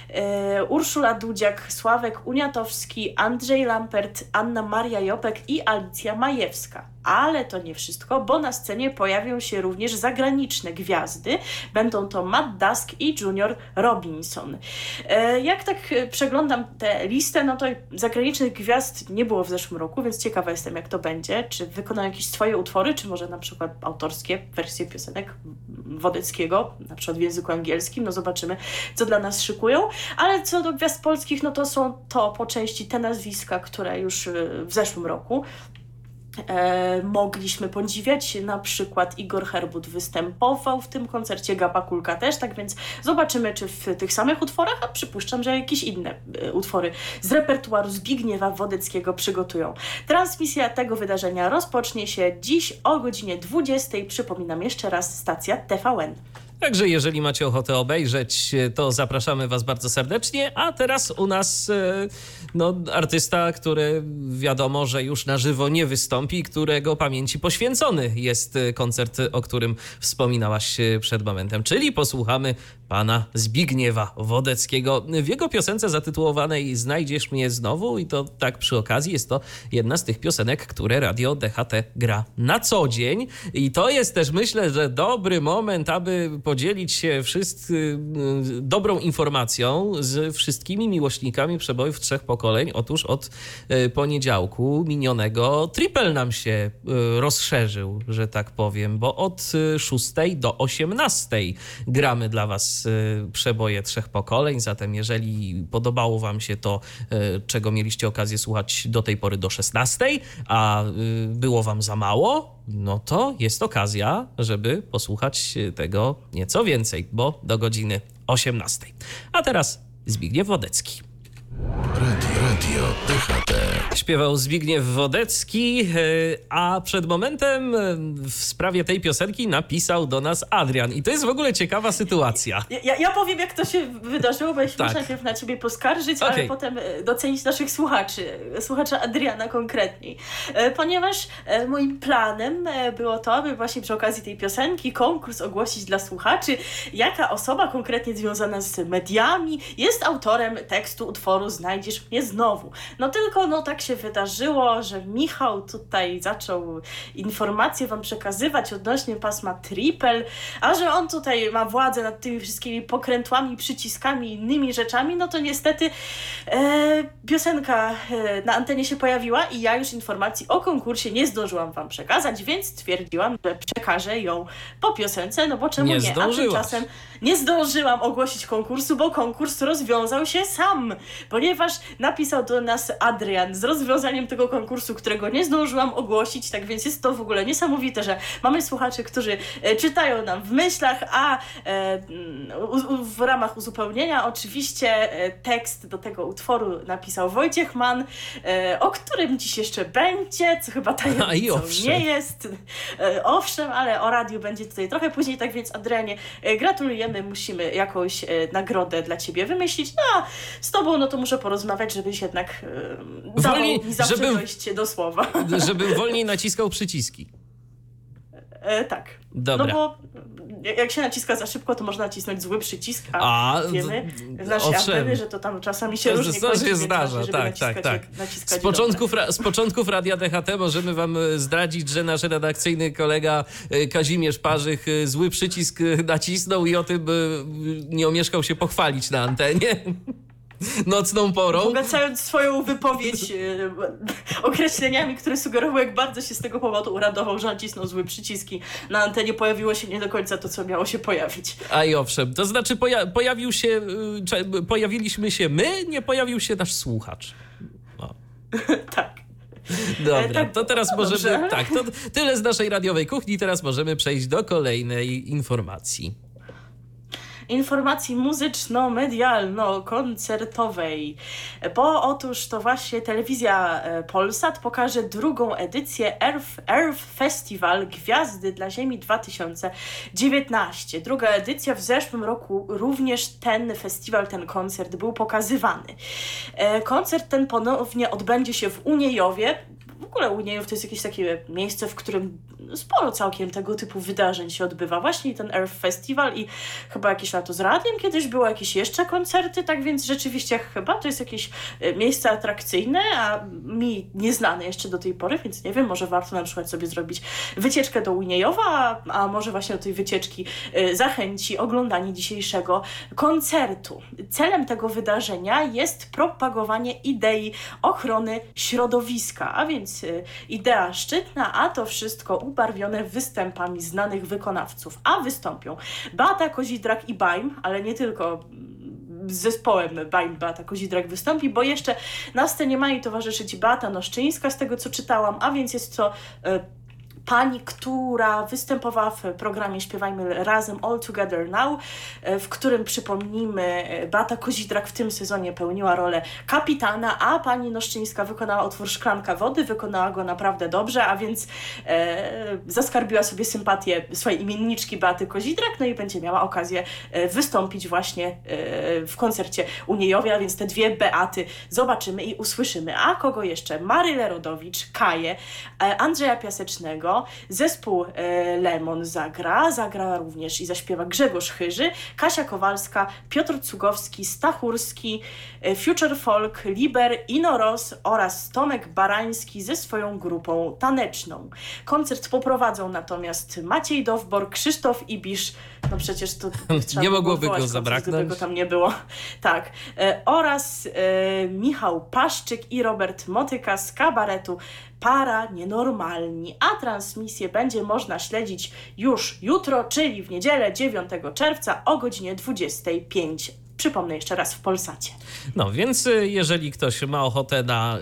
e, Urszula Dudziak, Sławek Uniatowski, Andrzej Lampert, Anna Maria Jopek i Alicja Majewska. Ale to nie wszystko, bo na scenie pojawią się również zagraniczne gwiazdy. Będą to Matt Dusk i Junior Robinson. E, jak tak e, przeglądam tę listę, no to zagranicznych gwiazd nie było w zeszłym roku, więc ciekawa jestem, jak to będzie. Czy wykonają jakieś swoje utwory, czy może na przykład autorskie wersje piosenek Wodeckiego, na przykład w języku angielskim. No zobaczymy, co dla nas szykują. Ale co do gwiazd polskich, no to są to po części te nazwiska, które już e, w zeszłym roku E, mogliśmy podziwiać. Na przykład Igor Herbut występował w tym koncercie, Gaba Kulka też, tak więc zobaczymy, czy w tych samych utworach, a przypuszczam, że jakieś inne e, utwory z repertuaru Zbigniewa Wodeckiego przygotują. Transmisja tego wydarzenia rozpocznie się dziś o godzinie 20. Przypominam jeszcze raz, stacja TVN. Także jeżeli macie ochotę obejrzeć, to zapraszamy Was bardzo serdecznie. A teraz u nas e, no, artysta, który wiadomo, że już na żywo nie wystąpi, którego pamięci poświęcony jest koncert, o którym wspominałaś przed momentem. Czyli posłuchamy pana Zbigniewa Wodeckiego. W jego piosence zatytułowanej Znajdziesz mnie znowu i to tak przy okazji jest to jedna z tych piosenek, które radio DHT gra na co dzień i to jest też myślę, że dobry moment, aby podzielić się wszyscy, dobrą informacją z wszystkimi miłośnikami przebojów trzech pokoleń. Otóż od e, poniedziałku minionego triple nam się e, rozszerzył, że tak powiem, bo od 6 do 18 gramy dla was Y, przeboje trzech pokoleń. Zatem, jeżeli podobało Wam się to, y, czego mieliście okazję słuchać do tej pory do 16, a y, było Wam za mało, no to jest okazja, żeby posłuchać tego nieco więcej, bo do godziny 18. A teraz Zbigniew Wodecki. Radio, radio DHT. Śpiewał Zbigniew Wodecki, e, a przed momentem e, w sprawie tej piosenki napisał do nas Adrian. I to jest w ogóle ciekawa sytuacja. Ja, ja powiem, jak to się wydarzyło, bo ja się tak. muszę najpierw na ciebie poskarżyć, okay. ale potem e, docenić naszych słuchaczy, słuchacza Adriana konkretniej. Ponieważ moim planem było to, aby właśnie przy okazji tej piosenki konkurs ogłosić dla słuchaczy, jaka osoba konkretnie związana z mediami jest autorem tekstu utworu Znajdziesz mnie znowu. No tylko no tak się wydarzyło, że Michał tutaj zaczął informacje wam przekazywać odnośnie pasma triple, a że on tutaj ma władzę nad tymi wszystkimi pokrętłami, przyciskami i innymi rzeczami, no to niestety e, piosenka e, na antenie się pojawiła i ja już informacji o konkursie nie zdążyłam wam przekazać, więc stwierdziłam, że przekażę ją po piosence, no bo czemu nie? nie? A tymczasem nie zdążyłam ogłosić konkursu, bo konkurs rozwiązał się sam, ponieważ napisał do nas Adrian z rozwiązaniem tego konkursu, którego nie zdążyłam ogłosić, tak więc jest to w ogóle niesamowite, że mamy słuchaczy, którzy e, czytają nam w myślach, a e, w ramach uzupełnienia oczywiście e, tekst do tego utworu napisał Wojciech Mann, o którym dziś jeszcze będzie, co chyba tajemnicą nie jest. Owszem, ale o radiu będzie tutaj trochę później, tak więc Adrianie, gratulujemy, musimy jakąś nagrodę dla Ciebie wymyślić, no a z Tobą no to muszę porozmawiać, żebyś jednak dawał wolniej, mi zawsze żebym, dojść do słowa. Żebym wolniej naciskał przyciski. E, tak. Dobra. No bo jak się naciska za szybko, to można nacisnąć zły przycisk, a, a wiemy z naszej anteny, że to tam czasami się to, różnie to się zdarza, tak, tak, tak. Z początków, z początków Radia DHT możemy wam e, zdradzić, że nasz redakcyjny kolega e, Kazimierz Parzych zły przycisk nacisnął i o tym nie omieszkał się pochwalić na antenie. nocną porą. Bogacając swoją wypowiedź e, określeniami, które sugerowały, jak bardzo się z tego powodu uradował, że nacisnął zły przyciski. Na antenie pojawiło się nie do końca to, co miało się pojawić. A i owszem, to znaczy poja pojawił się, e, pojawiliśmy się my, nie pojawił się nasz słuchacz. tak. Dobra, e, tak, to teraz no możemy. Tak, to tyle z naszej radiowej kuchni. Teraz możemy przejść do kolejnej informacji informacji muzyczno-medialno-koncertowej. Bo otóż to właśnie telewizja e, Polsat pokaże drugą edycję Earth, Earth Festival Gwiazdy dla Ziemi 2019. Druga edycja w zeszłym roku również ten festiwal, ten koncert był pokazywany. E, koncert ten ponownie odbędzie się w Uniejowie w ogóle Uniejów to jest jakieś takie miejsce, w którym sporo całkiem tego typu wydarzeń się odbywa. Właśnie ten Earth Festival i chyba jakieś lato z radiem kiedyś było jakieś jeszcze koncerty, tak więc rzeczywiście chyba to jest jakieś e, miejsce atrakcyjne, a mi nieznane jeszcze do tej pory, więc nie wiem, może warto na przykład sobie zrobić wycieczkę do Uniejowa, a, może właśnie do tej wycieczki e, zachęci oglądanie dzisiejszego koncertu. Celem tego wydarzenia jest propagowanie idei ochrony środowiska, a więc y, idea szczytna, a to wszystko ubarwione występami znanych wykonawców. A wystąpią Beata Kozidrak i Baim, ale nie tylko z zespołem Baim Beata Kozidrak wystąpi, bo jeszcze na scenie ma jej towarzyszyć Beata Noszczyńska, z tego co czytałam, a więc jest to y, pani, która występowała w programie Śpiewajmy Razem All Together Now, e, w którym przypomnijmy, Bata Kozidrak w tym sezonie pełniła rolę kapitana, a pani Noszczyńska wykonała utwór Szklanka Wody, wykonała go naprawdę dobrze, a więc e, zaskarbiła sobie sympatię swojej imienniczki Baty Kozidrak, no i będzie miała okazję e, wystąpić właśnie e, w koncercie u Niejowie, a więc te dwie Beaty zobaczymy i usłyszymy. A kogo jeszcze? Marylę Rodowicz, Kaję, Andrzeja Piasecznego, Zespół e, Lemon zagra, zagra również i zaśpiewa Grzegorz Chyży, Kasia Kowalska, Piotr Cugowski, Stachurski, e, Future Folk, Liber, Inoros oraz Tomek Barański ze swoją grupą taneczną. Koncert poprowadzą natomiast Maciej Dowbor, Krzysztof Ibisz, no przecież to nie mogłoby go zabraknąć. Gdyby go tam nie było. Tak. E, oraz e, Michał Paszczyk i Robert Motyka z kabaretu Para Nienormalni. A transmisję będzie można śledzić już jutro, czyli w niedzielę 9 czerwca o godzinie 25 Przypomnę jeszcze raz w Polsacie. No więc y, jeżeli ktoś ma ochotę na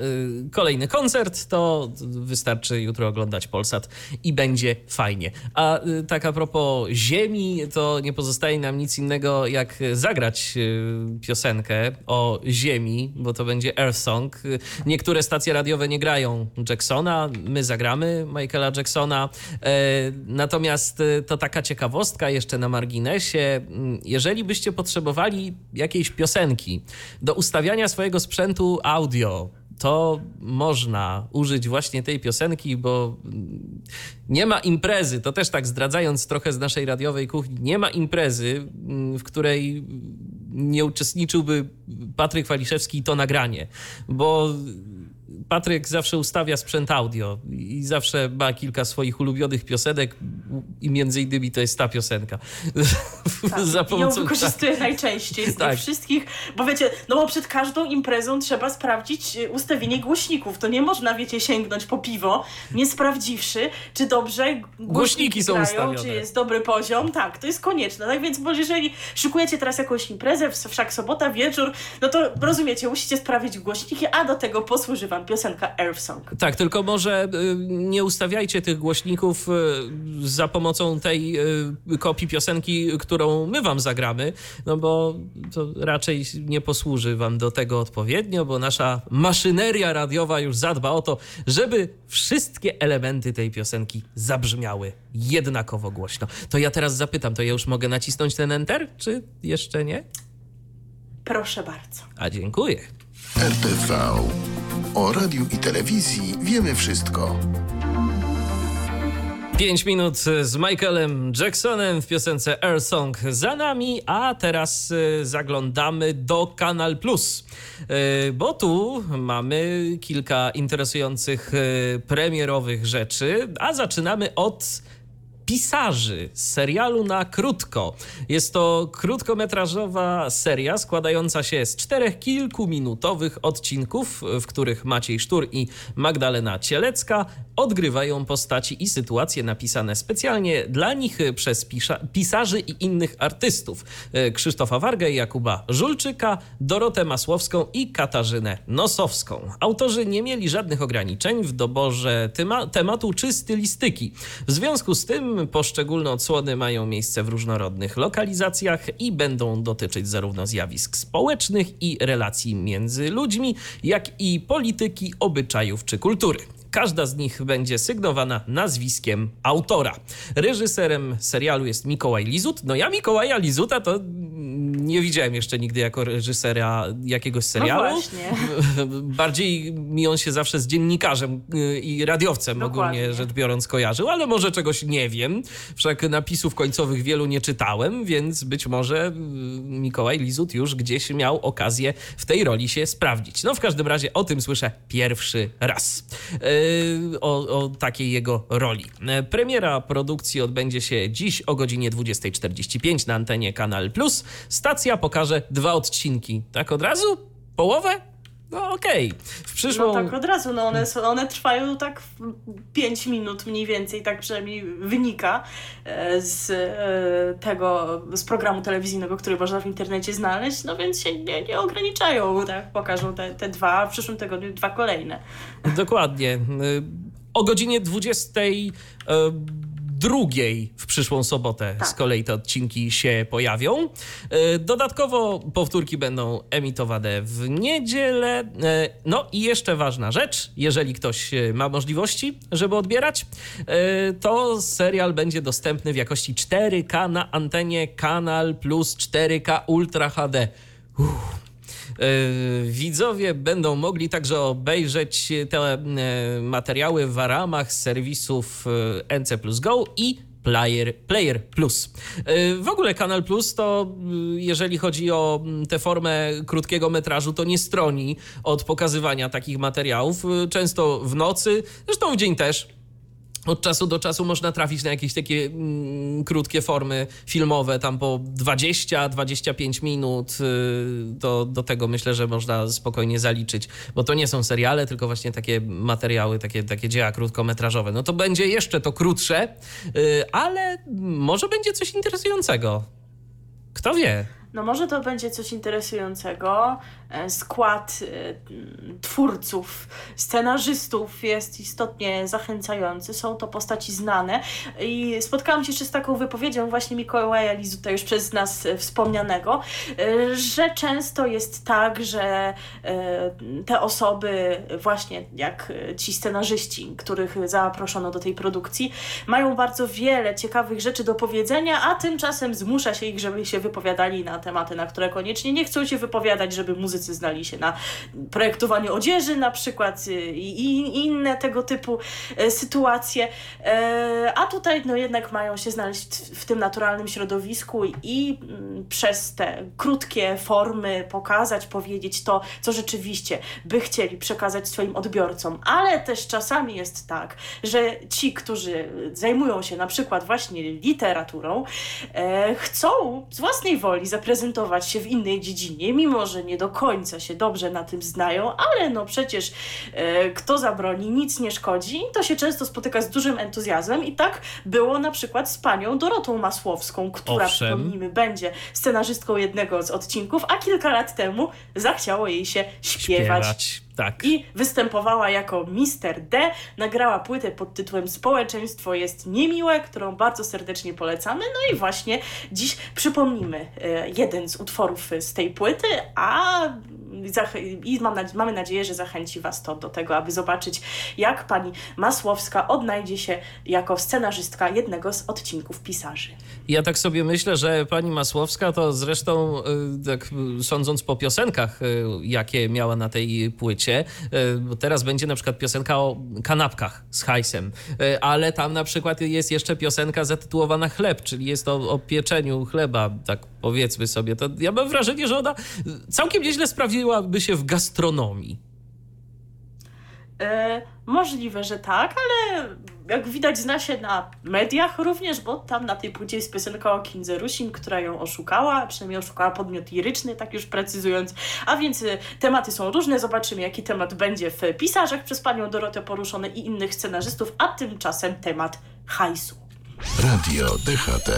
y, kolejny koncert, to wystarczy jutro oglądać Polsat i będzie fajnie. A y, tak a propos ziemi, to nie pozostaje nam nic innego jak zagrać piosenkę o ziemi, bo to będzie Earth Song. Niektóre stacje radiowe nie grają Jacksona, my zagramy Michaela Jacksona. E, natomiast to taka ciekawostka jeszcze na marginesie. Jeżeli byście potrzebowali jakiejś piosenki. Do ustawiania swojego sprzętu audio, to można użyć właśnie tej piosenki, bo nie ma imprezy, to też tak zdradzając trochę z naszej radiowej kuchni, nie ma imprezy, w której nie uczestniczyłby Patryk Waliszewski i to nagranie, bo Patryk zawsze ustawia sprzęt audio i zawsze ma kilka swoich ulubionych piosenek i między innymi to jest ta piosenka. Tak, Za pomocą, ją wykorzystuję tak. najczęściej z tak. wszystkich, bo wiecie, no bo przed każdą imprezą trzeba sprawdzić y, ustawienie głośników. To nie można, wiecie, sięgnąć po piwo, nie sprawdziwszy, czy dobrze głośniki, głośniki są grają, ustawione. czy jest dobry poziom. Tak, to jest konieczne. Tak więc, bo jeżeli szykujecie teraz jakąś imprezę, wszak sobota, wieczór, no to rozumiecie, musicie sprawdzić głośniki, a do tego posłuży wam piosenka Earth Song. Tak, tylko może y, nie ustawiajcie tych głośników y, za pomocą tej y, kopii piosenki, którą my wam zagramy, no bo to raczej nie posłuży wam do tego odpowiednio, bo nasza maszyneria radiowa już zadba o to, żeby wszystkie elementy tej piosenki zabrzmiały jednakowo głośno. To ja teraz zapytam, to ja już mogę nacisnąć ten enter, czy jeszcze nie? Proszę bardzo. A dziękuję. RTV. O radiu i telewizji wiemy wszystko. 5 minut z Michaelem Jacksonem w piosence Air Song za nami, a teraz y, zaglądamy do Kanal Plus, y, bo tu mamy kilka interesujących y, premierowych rzeczy, a zaczynamy od pisarzy z serialu na krótko. Jest to krótkometrażowa seria składająca się z czterech kilkuminutowych odcinków, w których Maciej Sztur i Magdalena Cielecka odgrywają postaci i sytuacje napisane specjalnie dla nich przez pisarzy i innych artystów. Krzysztofa Wargę, Jakuba Żulczyka, Dorotę Masłowską i Katarzynę Nosowską. Autorzy nie mieli żadnych ograniczeń w doborze tema tematu czy stylistyki. W związku z tym poszczególne odsłony mają miejsce w różnorodnych lokalizacjach i będą dotyczyć zarówno zjawisk społecznych i relacji między ludźmi, jak i polityki, obyczajów czy kultury. Każda z nich będzie sygnowana nazwiskiem autora. Reżyserem serialu jest Mikołaj Lizut. No ja Mikołaja Lizuta to nie widziałem jeszcze nigdy jako reżysera jakiegoś serialu. No właśnie. Bardziej mi on się zawsze z dziennikarzem y, i radiowcem Dokładnie. ogólnie rzecz biorąc kojarzył, ale może czegoś nie wiem. Wszak napisów końcowych wielu nie czytałem, więc być może y, Mikołaj Lizut już gdzieś miał okazję w tej roli się sprawdzić. No w każdym razie o tym słyszę pierwszy raz. Yy, o, o takiej jego roli. E, Premiera produkcji odbędzie się dziś o godzinie 20.45 na antenie Kanal Plus. Stacja pokaże dwa odcinki. Tak od razu? Połowę? No okej. W przyszłą... No tak od razu, no one, są- one trwają tak 5 minut mniej więcej, tak przynajmniej wynika e, z e, tego, z programu telewizyjnego, który można w internecie znaleźć, no więc się nie, nie ograniczają, tak, pokażą te, te dwa, a w przyszłym tygodniu dwa kolejne. Dokładnie. Y, O godzinie 22 w przyszłą sobotę Tak. z kolei te odcinki się pojawią. Y, Dodatkowo powtórki będą emitowane w niedzielę. Y, No i jeszcze ważna rzecz, jeżeli ktoś y, ma możliwości, żeby odbierać, to serial będzie dostępny w jakości 4K na antenie Kanal Plus 4K Ultra HD. Uff. Yy, Widzowie będą mogli także obejrzeć te e, materiały w ramach serwisów e, NC Plus Go i Player, Player Plus. W ogóle Kanal Plus to, jeżeli chodzi o tę formę krótkiego metrażu, to nie stroni od pokazywania takich materiałów. Często w nocy, zresztą w dzień też. Od czasu do czasu można trafić na jakieś takie mm, krótkie formy filmowe, tam po 20-25 minut. y, Do, do tego myślę, że można spokojnie zaliczyć, bo to nie są seriale, tylko właśnie takie materiały, takie, takie dzieła krótkometrażowe. No to będzie jeszcze to krótsze, y, ale może będzie coś interesującego. Kto wie? No może to będzie coś interesującego. E, Skład e, twórców, scenarzystów jest istotnie zachęcający. Są to postaci znane. I spotkałam się jeszcze z taką wypowiedzią właśnie Mikołaja Lizuta, już przez nas e, wspomnianego, że często jest tak, że te osoby, właśnie jak ci scenarzyści, których zaproszono do tej produkcji, mają bardzo wiele ciekawych rzeczy do powiedzenia, a tymczasem zmusza się ich, żeby się wypowiadali na tematy, na które koniecznie nie chcą się wypowiadać, żeby muzycy znali się na projektowaniu odzieży na przykład y, i, inne tego typu e, sytuacje. E, A tutaj no jednak mają się znaleźć w tym naturalnym środowisku i mm, przez te krótkie formy pokazać, powiedzieć to, co rzeczywiście by chcieli przekazać swoim odbiorcom. Ale też czasami jest tak, że ci, którzy zajmują się na przykład właśnie literaturą, e, chcą z własnej woli zaprezentować się w innej dziedzinie, mimo że nie do końca się dobrze na tym znają, ale no przecież e, kto zabroni, nic nie szkodzi. To się często spotyka z dużym entuzjazmem i tak było na przykład z panią Dorotą Masłowską, która Owszem. przypomnijmy będzie scenarzystką jednego z odcinków, a kilka lat temu zachciało jej się śpiewać. Tak. I występowała jako Mister D, nagrała płytę pod tytułem Społeczeństwo jest niemiłe, którą bardzo serdecznie polecamy. No i właśnie dziś przypomnimy e, jeden z utworów z tej płyty, a i mam mamy nadzieję, że zachęci Was to do tego, aby zobaczyć, jak pani Masłowska odnajdzie się jako scenarzystka jednego z odcinków pisarzy. Ja tak sobie myślę, że pani Masłowska to zresztą, y, tak sądząc po piosenkach, y, jakie miała na tej płycie, y, bo teraz będzie na przykład piosenka o kanapkach z hajsem, y, ale tam na przykład jest jeszcze piosenka zatytułowana Chleb, czyli jest o, o pieczeniu chleba, tak powiedzmy sobie. To ja mam wrażenie, że ona całkiem nieźle sprawdziłaby się w gastronomii. E, możliwe, że tak, ale jak widać zna się na mediach również, bo tam na tej płycie jest piosenka o Kindze Rusin, która ją oszukała, przynajmniej oszukała podmiot liryczny, tak już precyzując. A więc e, tematy są różne, zobaczymy jaki temat będzie w pisarzach przez panią Dorotę poruszony i innych scenarzystów, a tymczasem temat hajsu. Radio DHT.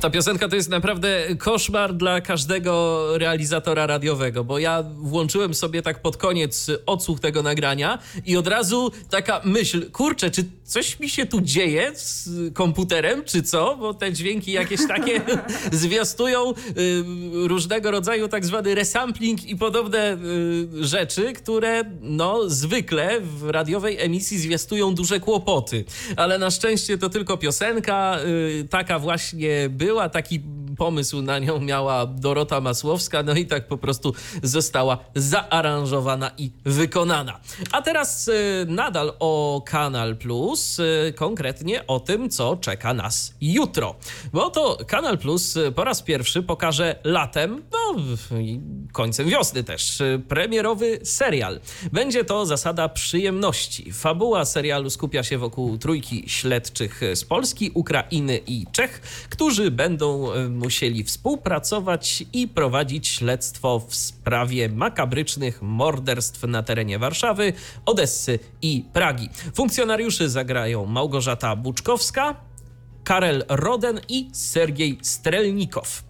Ta piosenka to jest naprawdę koszmar dla każdego realizatora radiowego, bo ja włączyłem sobie tak pod koniec odsłuch tego nagrania i od razu taka myśl, kurczę, czy coś mi się tu dzieje z komputerem, czy co? Bo te dźwięki jakieś takie zwiastują y, różnego rodzaju tak zwany resampling i podobne y, rzeczy, które no zwykle w radiowej emisji zwiastują duże kłopoty. Ale na szczęście to tylko piosenka, y, taka właśnie była, taki pomysł na nią miała Dorota Masłowska, no i tak po prostu została zaaranżowana i wykonana. A teraz nadal o Kanal Plus, konkretnie o tym, co czeka nas jutro. Bo to Kanal Plus po raz pierwszy pokaże latem, no końcem wiosny też, premierowy serial. Będzie to zasada przyjemności. Fabuła serialu skupia się wokół trójki śledczych z Polski, Ukrainy i Czech, którzy będą e, musieli współpracować i prowadzić śledztwo w sprawie makabrycznych morderstw na terenie Warszawy, Odessy i Pragi. Funkcjonariuszy zagrają Małgorzata Buczkowska, Karel Roden i Sergiej Strelnikow.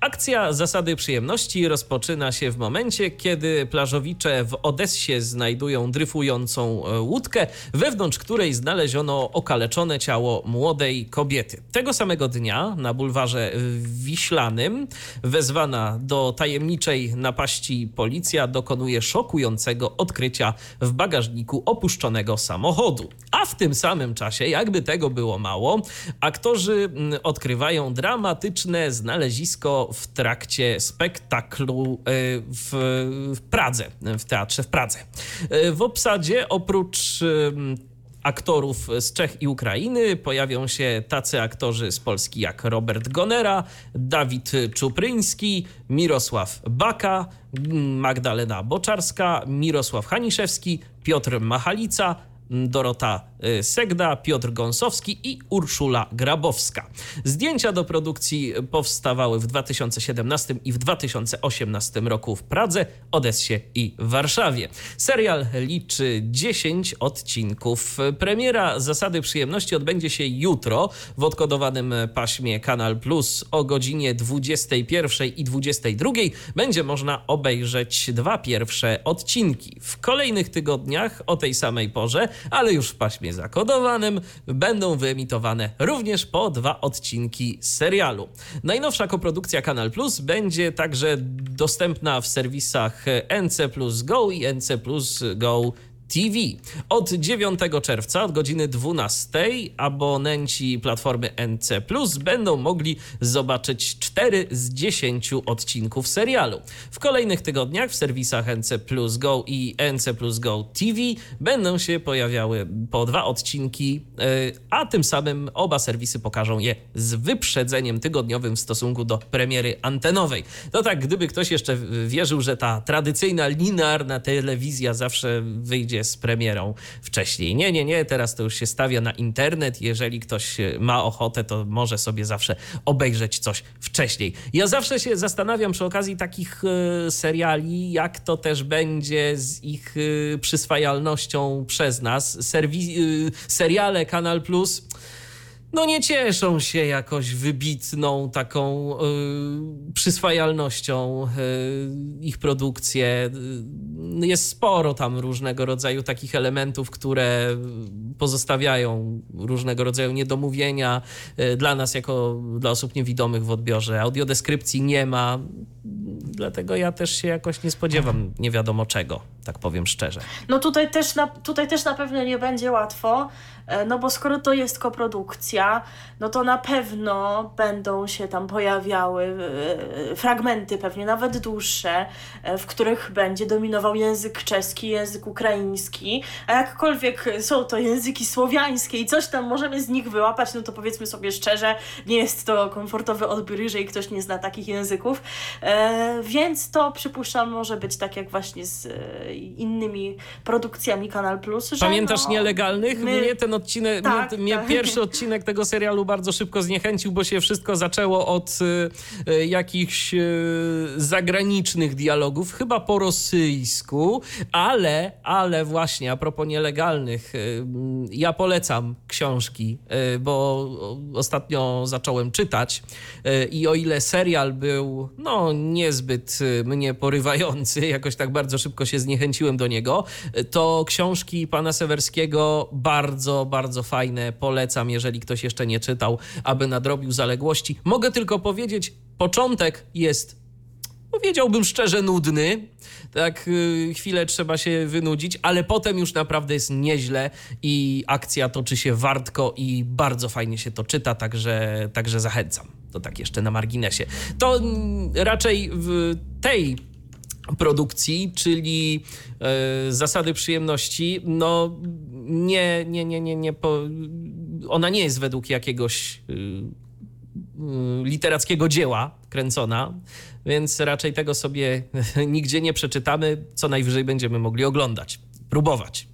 Akcja Zasady Przyjemności rozpoczyna się w momencie, kiedy plażowicze w Odessie znajdują dryfującą e, łódkę, wewnątrz której znaleziono okaleczone ciało młodej kobiety. Tego samego dnia na bulwarze Wiślanym wezwana do tajemniczej napaści policja dokonuje szokującego odkrycia w bagażniku opuszczonego samochodu. A w tym samym czasie, jakby tego było mało, aktor aktorzy mm, odkrywają dramatyczne znalezisko w trakcie spektaklu e, w, Pradze, w teatrze w Pradze. E, w obsadzie oprócz aktorów z Czech i Ukrainy pojawią się tacy aktorzy z Polski jak Robert Gonera, Dawid Czupryński, Mirosław Baka, Magdalena Boczarska, Mirosław Haniszewski, Piotr Machalica, Dorota Segda, Piotr Gąsowski i Urszula Grabowska. Zdjęcia do produkcji powstawały w 2017 i w 2018 roku w Pradze, Odessie i Warszawie. Serial liczy 10 odcinków. Premiera Zasady Przyjemności odbędzie się jutro w odkodowanym paśmie Kanal Plus o godzinie 21 i 22. Będzie można obejrzeć dwa pierwsze odcinki. W kolejnych tygodniach o tej samej porze ale już w paśmie zakodowanym będą wyemitowane również po dwa odcinki serialu. Najnowsza koprodukcja Kanal Plus będzie także dostępna w serwisach NC Plus Go i NC Plus Go TV. Od 9 czerwca, od godziny 12, abonenci platformy NC Plus będą mogli zobaczyć 4 z 10 odcinków serialu. W kolejnych tygodniach w serwisach NC Plus Go i NC Plus Go TV będą się pojawiały po dwa odcinki, e, a tym samym oba serwisy pokażą je z wyprzedzeniem tygodniowym w stosunku do premiery antenowej. No tak, gdyby ktoś jeszcze wierzył, że ta tradycyjna, linearna telewizja zawsze wyjdzie z premierą wcześniej. Nie, nie, nie, teraz to już się stawia na internet. Jeżeli ktoś ma ochotę, to może sobie zawsze obejrzeć coś wcześniej. Ja zawsze się zastanawiam przy okazji takich e, seriali, jak to też będzie z ich e, przyswajalnością przez nas. Serwi- e, seriale Kanal Plus no nie cieszą się jakoś wybitną taką y, przyswajalnością y, ich produkcje. Y, jest sporo tam różnego rodzaju takich elementów, które pozostawiają różnego rodzaju niedomówienia y, dla nas, jako dla osób niewidomych w odbiorze. Audiodeskrypcji nie ma, dlatego ja też się jakoś nie spodziewam nie wiadomo czego, tak powiem szczerze. No tutaj też na, tutaj też na pewno nie będzie łatwo. E, no bo skoro to jest koprodukcja, no to na pewno będą się tam pojawiały e, fragmenty, pewnie nawet dłuższe, e, w których będzie dominował język czeski, język ukraiński, a jakkolwiek są to języki słowiańskie i coś tam możemy z nich wyłapać, no to powiedzmy sobie szczerze, nie jest to komfortowy odbiór, jeżeli ktoś nie zna takich języków, więc to przypuszczam może być tak jak właśnie z innymi produkcjami Kanal Plus. Pamiętasz no, nielegalnych? My... Mnie ten odcinek, tak, mnie, tak. pierwszy odcinek tego serialu bardzo szybko zniechęcił, bo się wszystko zaczęło od y, y, jakichś y, zagranicznych dialogów, chyba po rosyjsku, ale, ale właśnie a propos nielegalnych, y, ja polecam książki, bo ostatnio zacząłem czytać i o ile serial był no niezbyt mnie porywający, jakoś tak bardzo szybko się zniechęciłem do niego, to książki pana Sewerskiego bardzo, bardzo fajne. Polecam, jeżeli ktoś jeszcze nie czytał, aby nadrobił zaległości. Mogę tylko powiedzieć, początek jest powiedziałbym szczerze, nudny. Tak, yy, chwilę trzeba się wynudzić, ale potem już naprawdę jest nieźle i akcja toczy się wartko i bardzo fajnie się to czyta, także, także zachęcam To tak jeszcze na marginesie. To mm, raczej w tej produkcji, czyli e, zasady przyjemności, no nie, nie, nie, nie, nie po, ona nie jest według jakiegoś y, y, literackiego dzieła kręcona, więc raczej tego sobie nigdzie nie przeczytamy, co najwyżej będziemy mogli oglądać, próbować.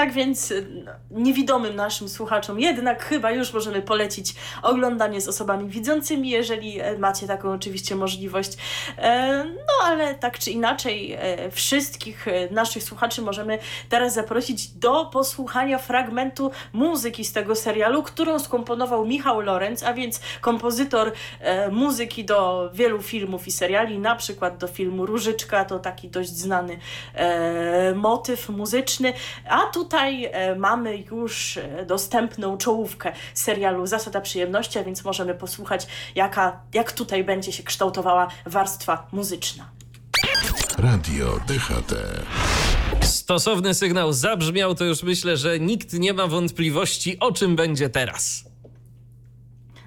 Tak więc y, niewidomym naszym słuchaczom jednak chyba już możemy polecić oglądanie z osobami widzącymi, jeżeli e, macie taką oczywiście możliwość. E, no ale tak czy inaczej, e, wszystkich naszych słuchaczy możemy teraz zaprosić do posłuchania fragmentu muzyki z tego serialu, którą skomponował Michał Lorenz, a więc kompozytor muzyki do wielu filmów i seriali, na przykład do filmu Różyczka, to taki dość znany motyw muzyczny, a tu tutaj e, mamy już e, dostępną czołówkę serialu Zasada Przyjemności, a więc możemy posłuchać, jaka, jak tutaj będzie się kształtowała warstwa muzyczna. Radio DHT. Stosowny sygnał zabrzmiał, to już myślę, że nikt nie ma wątpliwości, o czym będzie teraz.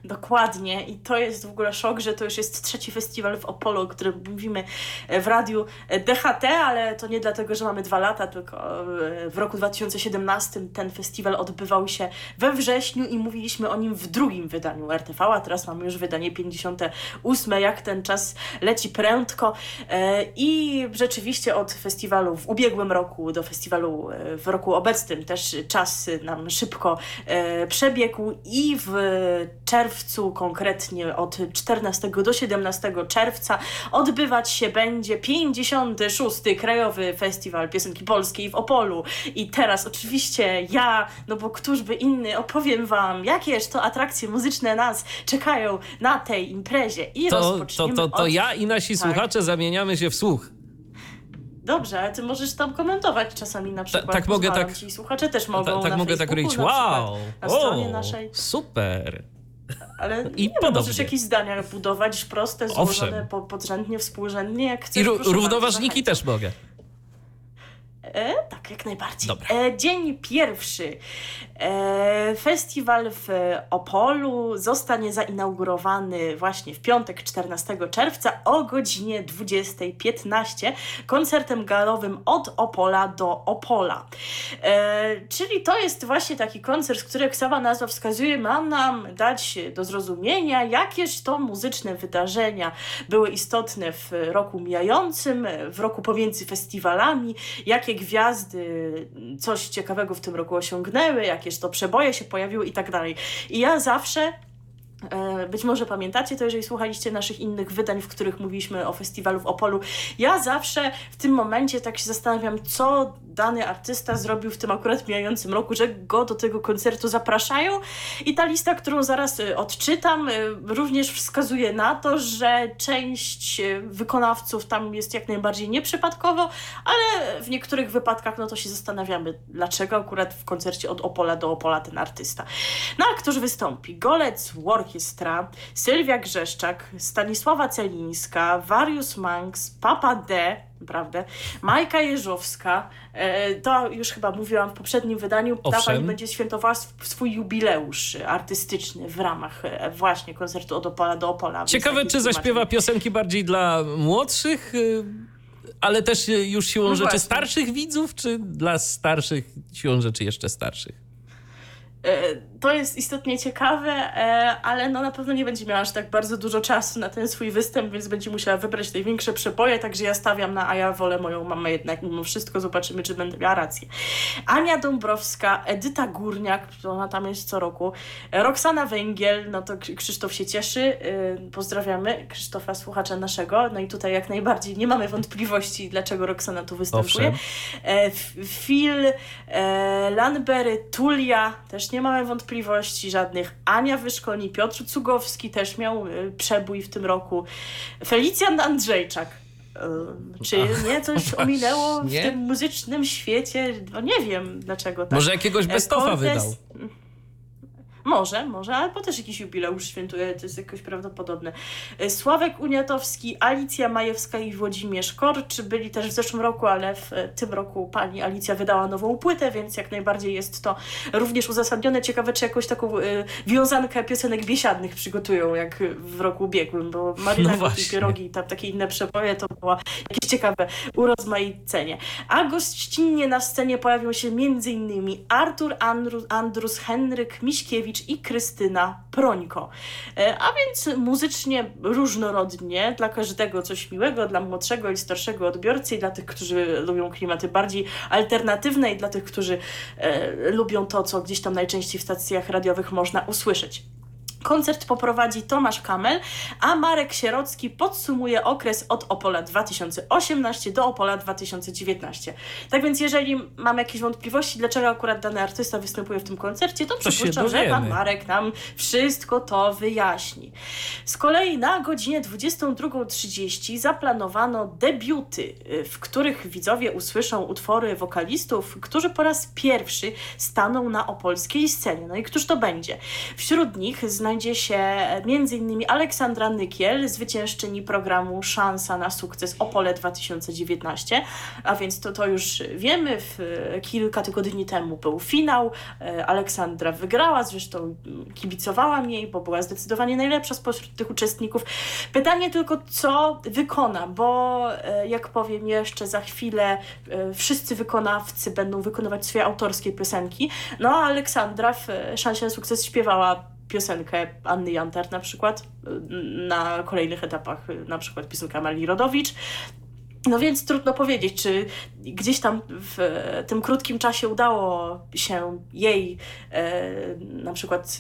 Dokładnie. I to jest w ogóle szok, że to już jest trzeci festiwal w Opolu, o którym mówimy e, w radiu e, DHT, ale to nie dlatego, że mamy dwa lata, tylko e, w roku 2017 ten festiwal odbywał się we wrześniu i mówiliśmy o nim w drugim wydaniu RTV, a teraz mamy już wydanie 58, jak ten czas leci prędko. I rzeczywiście od festiwalu w ubiegłym roku do festiwalu w roku obecnym też czas nam szybko przebiegł i w czerwcu czerwcu, konkretnie od 14 do 17 czerwca, odbywać się będzie 56. Krajowy Festiwal Piosenki Polskiej w Opolu. I teraz oczywiście ja, no bo któż by inny, opowiem Wam, jakież to atrakcje muzyczne nas czekają na tej imprezie. I to, to, to, to od... ja i nasi tak. słuchacze zamieniamy się w słuch. Dobrze, ale ty możesz tam komentować czasami na przykład. Ta, tak mogę, tak. Ci słuchacze też mogą. Ta, tak mogę tak robić. Wow! Na stronie o, naszej. Super. Ale I nie, no, możesz jakieś zdania budować proste, złożone po, podrzędnie, współrzędnie, jak chcesz. I równoważniki też mogę. E, tak, jak najbardziej. E, dzień pierwszy. E, festiwal w Opolu zostanie zainaugurowany właśnie w piątek 14 czerwca o godzinie 20.15 koncertem galowym od Opola do Opola. E, czyli to jest właśnie taki koncert, który jak sama nazwa wskazuje, ma nam dać do zrozumienia, jakież to muzyczne wydarzenia były istotne w roku mijającym, w roku pomiędzy festiwalami, jakie gwiazdy coś ciekawego w tym roku osiągnęły, to przeboje się pojawiły i tak dalej. I ja zawsze być może pamiętacie to, jeżeli słuchaliście naszych innych wydań, w których mówiliśmy o festiwalu w Opolu. Ja zawsze w tym momencie tak się zastanawiam, co dany artysta zrobił w tym akurat mijającym roku, że go do tego koncertu zapraszają. I ta lista, którą zaraz y, odczytam, y, również wskazuje na to, że część wykonawców tam jest jak najbardziej nieprzypadkowo, ale w niektórych wypadkach no to się zastanawiamy, dlaczego akurat w koncercie od Opola do Opola ten artysta. No a któż wystąpi? Golec Orchestra, Sylwia Grzeszczak, Stanisława Celińska, Warius Manx, Papa D, naprawdę. Majka Jeżowska, e, to już chyba mówiłam w poprzednim wydaniu, ta pani będzie świętowała swój jubileusz artystyczny w ramach e, właśnie koncertu od Opola do Opola. Ciekawe, czy zaśpiewa piosenki bardziej dla młodszych, y, ale też już siłą no rzeczy właśnie. starszych widzów, czy dla starszych siłą rzeczy jeszcze starszych? E, to jest istotnie ciekawe, e, ale no na pewno nie będzie miała aż tak bardzo dużo czasu na ten swój występ, więc będzie musiała wybrać największe przeboje, także ja stawiam na, a ja wolę moją mamę jednak mimo wszystko, zobaczymy, czy będę miała rację. Ania Dąbrowska, Edyta Górniak, ona tam jest co roku, Roxana Węgiel, no to Krzysztof się cieszy, e, pozdrawiamy Krzysztofa, słuchacza naszego, no i tutaj jak najbardziej nie mamy wątpliwości, dlaczego Roxana tu występuje. Owszem. Phil, Lanbery, Tulia, też nie mamy wątpliwości żadnych. Ania Wyszkoni, Piotr Cugowski też miał y, przebój w tym roku. Felicjan Andrzejczak. Y, czy nie coś ominęło w tym muzycznym świecie? No nie wiem dlaczego tak. Może jakiegoś bestofa wydał. Może, może, ale też jakiś jubileusz świętuje, to jest jakoś prawdopodobne. E, Sławek Uniatowski, Alicja Majewska i Włodzimierz Korcz byli też w zeszłym roku, ale w e, tym roku pani Alicja wydała nową płytę, więc jak najbardziej jest to również uzasadnione. Ciekawe, czy jakąś taką y, wiązankę piosenek biesiadnych przygotują, jak w roku ubiegłym, bo Marina No i. Pierogi i tam takie inne przeboje to było jakieś ciekawe urozmaicenie. A gościnnie na scenie pojawią się m.in. Artur Andrus, Andrus Henryk Miśkiewicz i Krystyna Prońko. E, A więc muzycznie różnorodnie, dla każdego coś miłego, dla młodszego i starszego odbiorcy i dla tych, którzy lubią klimaty bardziej alternatywne i dla tych, którzy e, lubią to, co gdzieś tam najczęściej w stacjach radiowych można usłyszeć. Koncert poprowadzi Tomasz Kamel, a Marek Sierocki podsumuje okres od Opola 2018 do Opola 2019. Tak więc jeżeli mamy jakieś wątpliwości, dlaczego akurat dany artysta występuje w tym koncercie, to To przypuszczam, że pan. Marek nam wszystko to wyjaśni. Z kolei na godzinie 22.30 zaplanowano debiuty, y, w których widzowie usłyszą utwory wokalistów, którzy po raz pierwszy staną na opolskiej scenie. No i któż to będzie? Wśród nich znajdzie się m.in. Aleksandra Nykiel, zwyciężczyni programu Szansa na sukces Opole 2019, a więc to, to już wiemy, w, kilka tygodni temu był finał, e, Aleksandra wygrała, zresztą kibicowałam jej, bo była zdecydowanie najlepsza spośród tych uczestników. Pytanie tylko, co wykona, bo e, jak powiem jeszcze za chwilę, e, wszyscy wykonawcy będą wykonywać swoje autorskie piosenki, no a Aleksandra w Szansie na sukces śpiewała piosenkę Anny Jantar na przykład, y, na kolejnych etapach y, na przykład piosenka Mali Rodowicz. No więc trudno powiedzieć, czy gdzieś tam w tym krótkim czasie udało się jej e, na przykład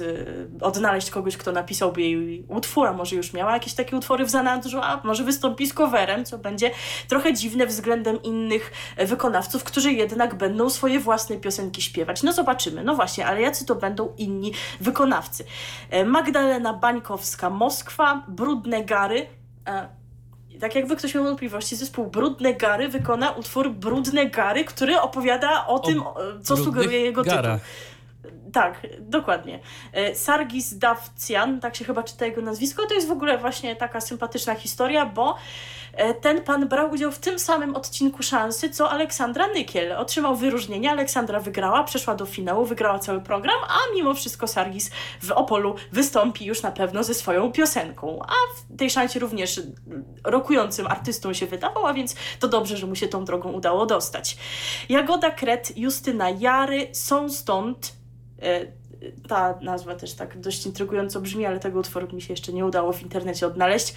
e, odnaleźć kogoś, kto napisałby jej utwór, a może już miała jakieś takie utwory w zanadrzu, a może wystąpi z coverem, co będzie trochę dziwne względem innych wykonawców, którzy jednak będą swoje własne piosenki śpiewać. No zobaczymy. No właśnie, ale jacy to będą inni wykonawcy? E, Magdalena Bańkowska, Moskwa, Brudne Gary. E, tak jakby ktoś miał wątpliwości, zespół Brudne Gary wykona utwór Brudne Gary, który opowiada o, tym, o, co brudnych sugeruje jego garach. tytuł. Tak, dokładnie. E, Sargis Davcian, tak się chyba czyta jego nazwisko, to jest w ogóle właśnie taka sympatyczna historia, bo ten pan brał udział w tym samym odcinku szansy, co Aleksandra Nykiel. Otrzymał wyróżnienie, Aleksandra wygrała, przeszła do finału, wygrała cały program, a mimo wszystko Sargis w Opolu wystąpi już na pewno ze swoją piosenką. A w tej szansie również rokującym artystą się wydawał, a więc to dobrze, że mu się tą drogą udało dostać. Jagoda Kret, Justyna Jary są stąd E, Ta nazwa też tak dość intrygująco brzmi, ale tego utworu mi się jeszcze nie udało w internecie odnaleźć.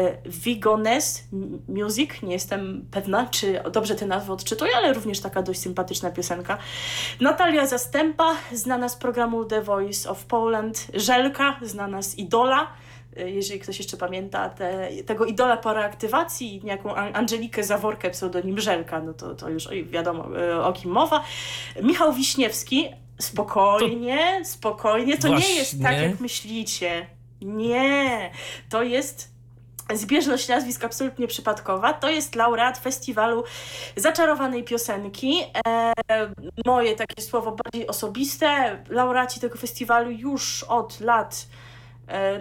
E, Vigones Music, nie jestem pewna, czy dobrze tę nazwę odczytuję, ale również taka dość sympatyczna piosenka. Natalia Zastępa, znana z programu The Voice of Poland. Żelka, znana z Idola. E, Jeżeli ktoś jeszcze pamięta te, tego idola po reaktywacji, An- Angelikę Zaworkę, pseudonim Żelka, no to, to już wiadomo e, o kim mowa. Michał Wiśniewski, spokojnie, spokojnie, to nie jest tak, Właśnie. jak myślicie. Nie, to jest zbieżność nazwisk absolutnie przypadkowa. To jest laureat festiwalu zaczarowanej piosenki. E, moje takie słowo bardziej osobiste. Laureaci tego festiwalu już od lat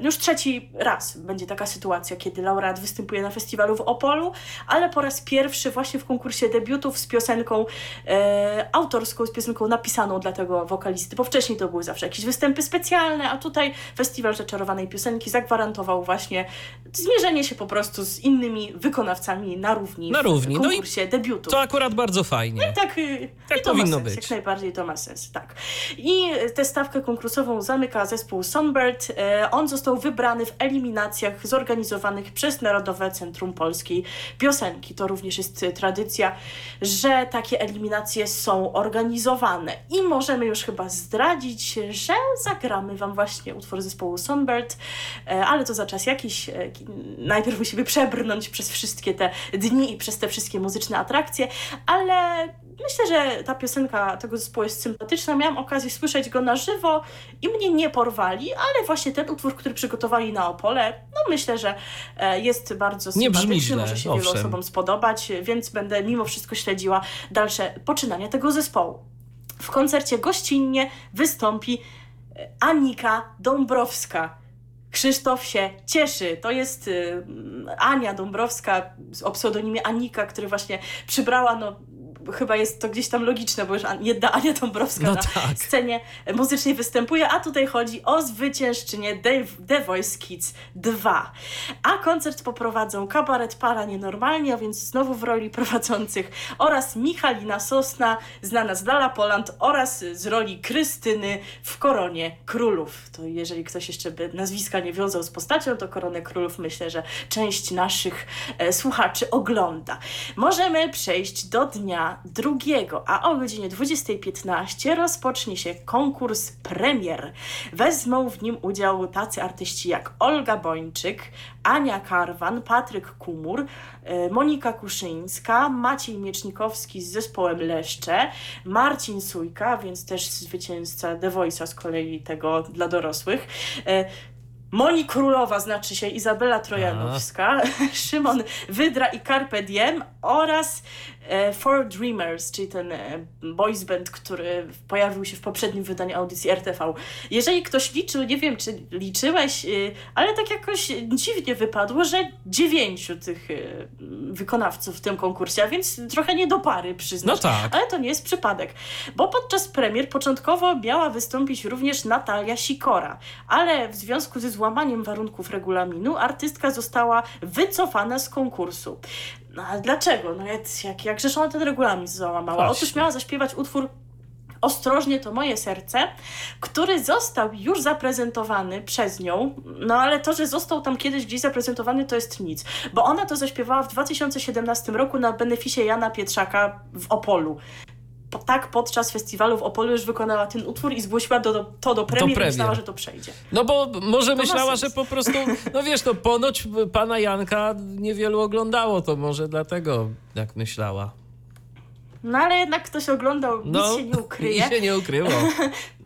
Już trzeci raz będzie taka sytuacja, kiedy laureat występuje na festiwalu w Opolu, ale po raz pierwszy właśnie w konkursie debiutów z piosenką e, autorską, z piosenką napisaną dla tego wokalisty, bo wcześniej to były zawsze jakieś występy specjalne, a tutaj festiwal zaczarowanej piosenki zagwarantował właśnie zmierzenie się po prostu z innymi wykonawcami na równi, Na równi. w No i konkursie debiutów. To akurat bardzo fajnie. Tak, y, Tak i to powinno ma sens, być. Jak najbardziej to ma sens, tak. I tę stawkę konkursową zamyka zespół Sunbird. E, On został wybrany w eliminacjach zorganizowanych przez Narodowe Centrum Polskiej Piosenki. To również jest tradycja, że takie eliminacje są organizowane. I możemy już chyba zdradzić, że zagramy Wam właśnie utwór zespołu Sunbird, e, ale to za czas jakiś. e, Najpierw musimy przebrnąć przez wszystkie te dni i przez te wszystkie muzyczne atrakcje, ale myślę, że ta piosenka tego zespołu jest sympatyczna. Miałam okazję słyszeć go na żywo i mnie nie porwali, ale właśnie ten utwór, który przygotowali na Opole, no myślę, że e, jest bardzo sympatyczny, źle, może się wielu owszem. osobom spodobać, więc będę mimo wszystko śledziła dalsze poczynania tego zespołu. W koncercie gościnnie wystąpi Anika Dąbrowska. Krzysztof się cieszy. To jest y, Ania Dąbrowska o pseudonimie Anika, który właśnie przybrała no, chyba jest to gdzieś tam logiczne, bo już jedna Ania Dąbrowska No na tak. scenie muzycznej występuje, a tutaj chodzi o zwyciężczynię The, The Voice Kids 2. A koncert poprowadzą kabaret Para Nienormalnie, a więc znowu w roli prowadzących oraz Michalina Sosna, znana z Lala Poland oraz z roli Krystyny w Koronie Królów. To jeżeli ktoś jeszcze by nazwiska nie wiązał z postacią, to Koronę Królów myślę, że część naszych e, słuchaczy ogląda. Możemy przejść do dnia drugiego, a o godzinie 20.15 rozpocznie się konkurs premier. Wezmą w nim udział tacy artyści jak Olga Bończyk, Ania Karwan, Patryk Kumur, e, Monika Kuszyńska, Maciej Miecznikowski z zespołem Leszcze, Marcin Sujka, więc też zwycięzca The Voice'a z kolei tego dla dorosłych, e, Moni Królowa znaczy się Izabela Trojanowska, Szymon Wydra i Carpe Diem oraz Four Dreamers, czyli ten e, boys band, który pojawił się w poprzednim wydaniu audycji RTV. Jeżeli ktoś liczył, nie wiem czy liczyłeś, y, ale tak jakoś dziwnie wypadło, że dziewięciu tych wykonawców w tym konkursie, a więc trochę nie do pary przyznasz. No tak. Ale to nie jest przypadek, bo podczas premier początkowo miała wystąpić również Natalia Sikora, ale w związku ze złamaniem warunków regulaminu artystka została wycofana z konkursu. No ale dlaczego? No jak, jak, jakżeż ona ten regulamin załamała? Właśnie. Otóż miała zaśpiewać utwór Ostrożnie to moje serce, który został już zaprezentowany przez nią, no ale to, że został tam kiedyś gdzieś zaprezentowany, to jest nic, bo ona to zaśpiewała w 2017 roku na beneficie Jana Pietrzaka w Opolu. Tak podczas festiwalu w Opolu już wykonała ten utwór i zgłosiła do, do, to do premier i premier. myślała, że to przejdzie. No bo może ma myślała, że po prostu, no wiesz, no ponoć pana Janka niewielu oglądało, to może dlatego tak myślała. No ale jednak ktoś oglądał, No, nic się nie ukryje. I się nie ukryło.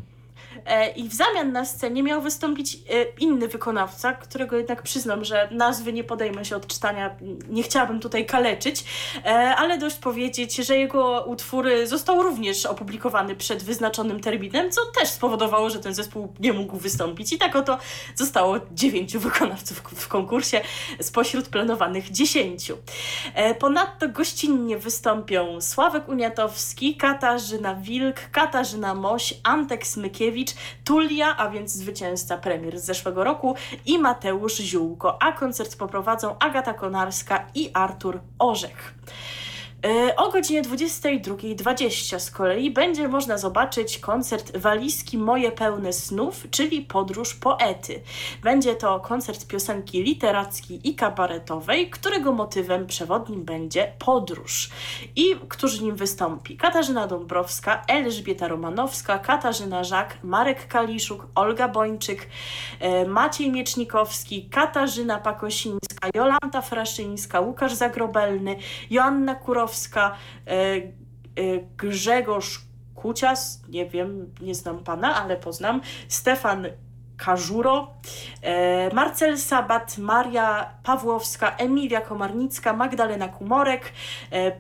E, I w zamian na scenie miał wystąpić e, inny wykonawca, którego jednak przyznam, że nazwy nie podejmę się od czytania, nie chciałabym tutaj kaleczyć, e, ale dość powiedzieć, że jego utwór został również opublikowany przed wyznaczonym terminem, co też spowodowało, że ten zespół nie mógł wystąpić. I tak oto zostało dziewięciu wykonawców w konkursie spośród planowanych dziesięciu. Ponadto gościnnie wystąpią Sławek Uniatowski, Katarzyna Wilk, Katarzyna Moś, Antek Smykiewicz, Tulia, a więc zwycięzca premier z zeszłego roku i Mateusz Ziółko, a koncert poprowadzą Agata Konarska i Artur Orzech. E, O godzinie 22.20 z kolei będzie można zobaczyć koncert Walizki Moje Pełne Snów, czyli Podróż Poety. Będzie to koncert piosenki literackiej i kabaretowej, którego motywem przewodnim będzie podróż. I którzy nim wystąpi? Katarzyna Dąbrowska, Elżbieta Romanowska, Katarzyna Żak, Marek Kaliszuk, Olga Bończyk, e, Maciej Miecznikowski, Katarzyna Pakosińska, Jolanta Fraszyńska, Łukasz Zagrobelny, Joanna Kurowska, e, e, Grzegorz Kucias, nie wiem, nie znam pana, ale poznam, Stefan Każuro, e, Marcel Sabat, Maria Pawłowska, Emilia Komarnicka, Magdalena Kumorek,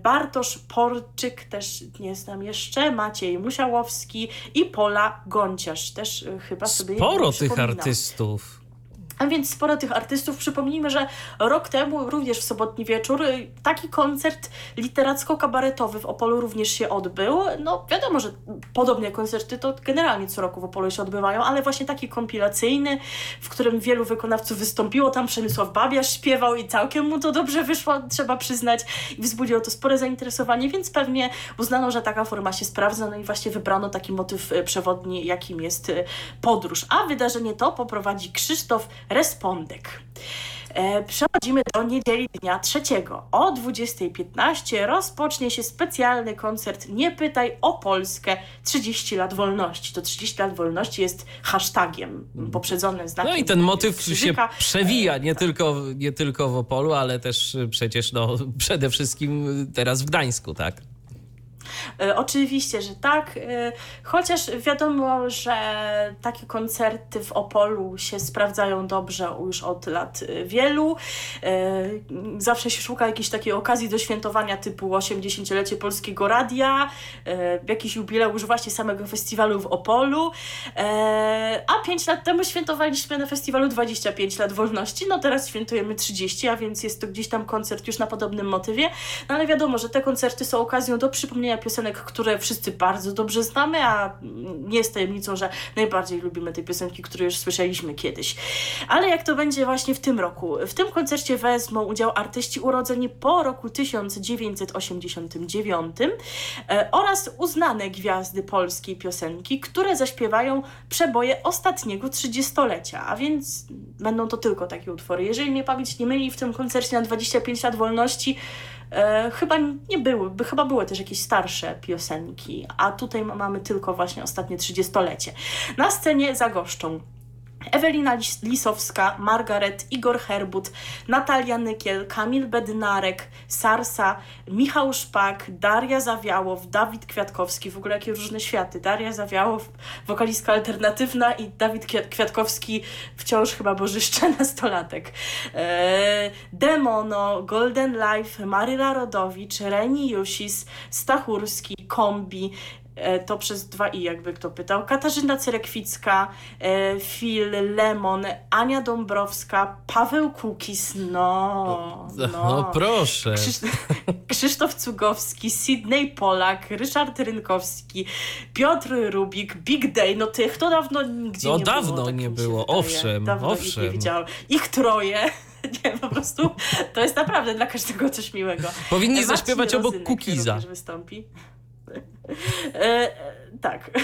Bartosz Porczyk, też nie znam jeszcze, Maciej Musiałowski i Pola Gonciarz, też chyba sobie Sporo tych artystów. A więc sporo tych artystów. Przypomnijmy, że rok temu, również w sobotni wieczór, taki koncert literacko-kabaretowy w Opolu również się odbył. No wiadomo, że podobne koncerty to generalnie co roku w Opolu się odbywają, ale właśnie taki kompilacyjny, w którym wielu wykonawców wystąpiło. Tam Przemysław Babiarz śpiewał i całkiem mu to dobrze wyszło, trzeba przyznać. I wzbudziło to spore zainteresowanie, więc pewnie uznano, że taka forma się sprawdza. No i właśnie wybrano taki motyw y, przewodni, jakim jest y, podróż. A wydarzenie to poprowadzi Krzysztof Respondek. E, Przechodzimy do niedzieli dnia trzeciego. O 20.15 rozpocznie się specjalny koncert Nie pytaj o Polskę 30 lat wolności. To 30 lat wolności jest hashtagiem poprzedzonym znakiem No i ten motyw się krzyżyka. przewija nie tylko, nie tylko w Opolu, ale też przecież no, przede wszystkim teraz w Gdańsku, tak? E, oczywiście, że tak, e, chociaż wiadomo, że takie koncerty w Opolu się sprawdzają dobrze już od lat e, wielu. Zawsze się szuka jakiejś takiej okazji do świętowania typu 80-lecie Polskiego Radia, jakiś jubileusz właśnie samego festiwalu w Opolu. A 5 lat temu świętowaliśmy na festiwalu 25 lat wolności, no teraz świętujemy 30, a więc jest to gdzieś tam koncert już na podobnym motywie. No ale wiadomo, że te koncerty są okazją do przypomnienia piosenek, które wszyscy bardzo dobrze znamy, a nie jest tajemnicą, że najbardziej lubimy te piosenki, które już słyszeliśmy kiedyś. Ale jak to będzie właśnie w tym roku? W tym koncercie wezmą udział artyści urodzeni po roku 1989 e, oraz uznane gwiazdy polskiej piosenki, które zaśpiewają przeboje ostatniego trzydziestolecia, a więc będą to tylko takie utwory. Jeżeli mnie pamięć nie myli, w tym koncercie na 25 lat wolności e, chyba nie były, by chyba były też jakieś starsze piosenki, a tutaj mamy tylko właśnie ostatnie trzydziestolecie. Na scenie zagoszczą Ewelina Lis- Lisowska, Margaret, Igor Herbut, Natalia Nykiel, Kamil Bednarek, Sarsa, Michał Szpak, Daria Zawiałow, Dawid Kwiatkowski, w ogóle jakie różne światy. Daria Zawiałow, wokalistka alternatywna i Dawid Kwiat- Kwiatkowski, wciąż chyba bożyszcze nastolatek. Eee, Demono, Golden Life, Maryla Rodowicz, Reni Jusis, Stachurski, Kombi, E, to przez dwa i jakby kto pytał. Katarzyna Cerekwicka, e, Phil Lemon, Ania Dąbrowska, Paweł Kukis, no, no. No proszę. Krzysz- Krzysztof Cugowski, Sydney Polak, Ryszard Rynkowski, Piotr Rubik, Big Day, no tych to dawno nigdzie No nie dawno było. tak nie było, wydaje. owszem, dawno Ich owszem. nie widziałam. Ich troje. Nie, po prostu to jest naprawdę dla każdego coś miłego. Powinni Marcin zaśpiewać obok Kukiza. wystąpi. E, e, tak.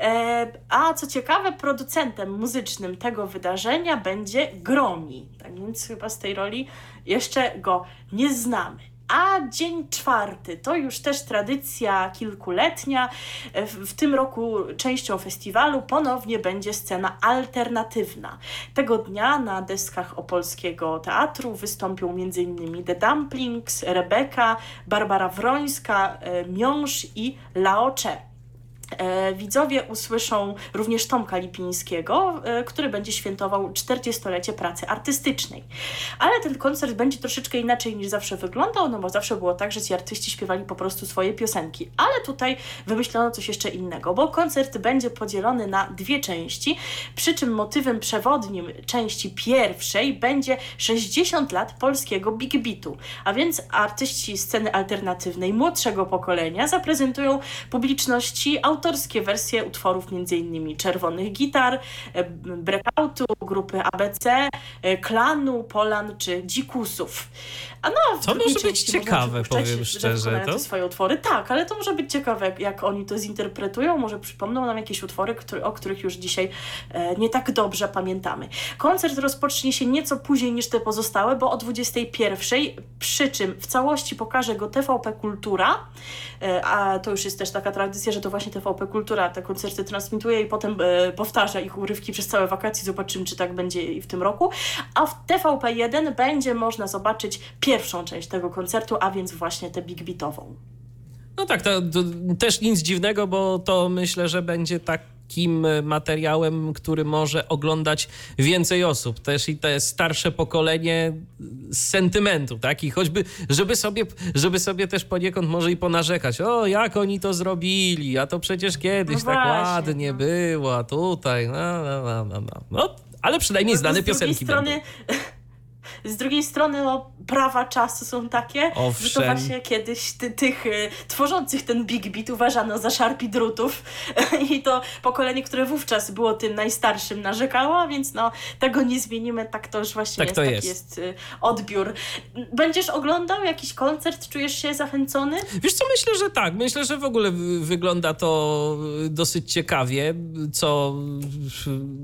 E, a co ciekawe, producentem muzycznym tego wydarzenia będzie Gromi. Tak więc chyba z tej roli jeszcze go nie znamy. A dzień czwarty to już też tradycja kilkuletnia. E, W, w tym roku częścią festiwalu ponownie będzie scena alternatywna. Tego dnia na deskach Opolskiego Teatru wystąpią m.in. The Dumplings, Rebeka, Barbara Wrońska, e, Miąż i Laocze. E, Widzowie usłyszą również Tomka Lipińskiego, e, który będzie świętował 40-lecie pracy artystycznej. Ale ten koncert będzie troszeczkę inaczej niż zawsze wyglądał, no bo zawsze było tak, że ci artyści śpiewali po prostu swoje piosenki. Ale tutaj wymyślono coś jeszcze innego, bo koncert będzie podzielony na dwie części, przy czym motywem przewodnim części pierwszej będzie 60 lat polskiego big beatu. A więc artyści sceny alternatywnej młodszego pokolenia zaprezentują publiczności autorskie wersje utworów m.in. Czerwonych Gitar, e, Breakoutu, grupy ABC, e, Klanu, Polan czy Dzikusów. A no, To może być ciekawe, powiem szczerze, to. swoje utwory. Tak, ale to może być ciekawe, jak, jak oni to zinterpretują. Może przypomną nam jakieś utwory, który, o których już dzisiaj e, nie tak dobrze pamiętamy. Koncert rozpocznie się nieco później niż te pozostałe, bo o 21, przy czym w całości pokaże go TVP Kultura, e, a to już jest też taka tradycja, że to właśnie TVP Kultura te koncerty transmituje i potem e, powtarza ich urywki przez całe wakacje. Zobaczymy, czy tak będzie i w tym roku. A w TVP1 będzie można zobaczyć pierwszą część tego koncertu, a więc właśnie tę big beatową. No tak, to, to też nic dziwnego, bo to myślę, że będzie takim materiałem, który może oglądać więcej osób. Też i te starsze pokolenie z sentymentu, tak? I choćby, żeby sobie, żeby sobie też poniekąd może i ponarzekać. O, jak oni to zrobili, a to przecież kiedyś No tak właśnie, ładnie no. było, a tutaj, no, no, no, no, no. no ale przynajmniej No znane piosenki strony, będą. Z drugiej strony no, prawa czasu są takie, że to Owszem. właśnie kiedyś ty, tych y, tworzących ten big beat uważano za szarpi drutów i to pokolenie, które wówczas było tym najstarszym narzekało, a więc no tego nie zmienimy, tak to już właśnie Tak jest, to taki jest. jest y, odbiór. Będziesz oglądał jakiś koncert, czujesz się zachęcony? Wiesz co, myślę, że tak. Myślę, że w ogóle wygląda to dosyć ciekawie, co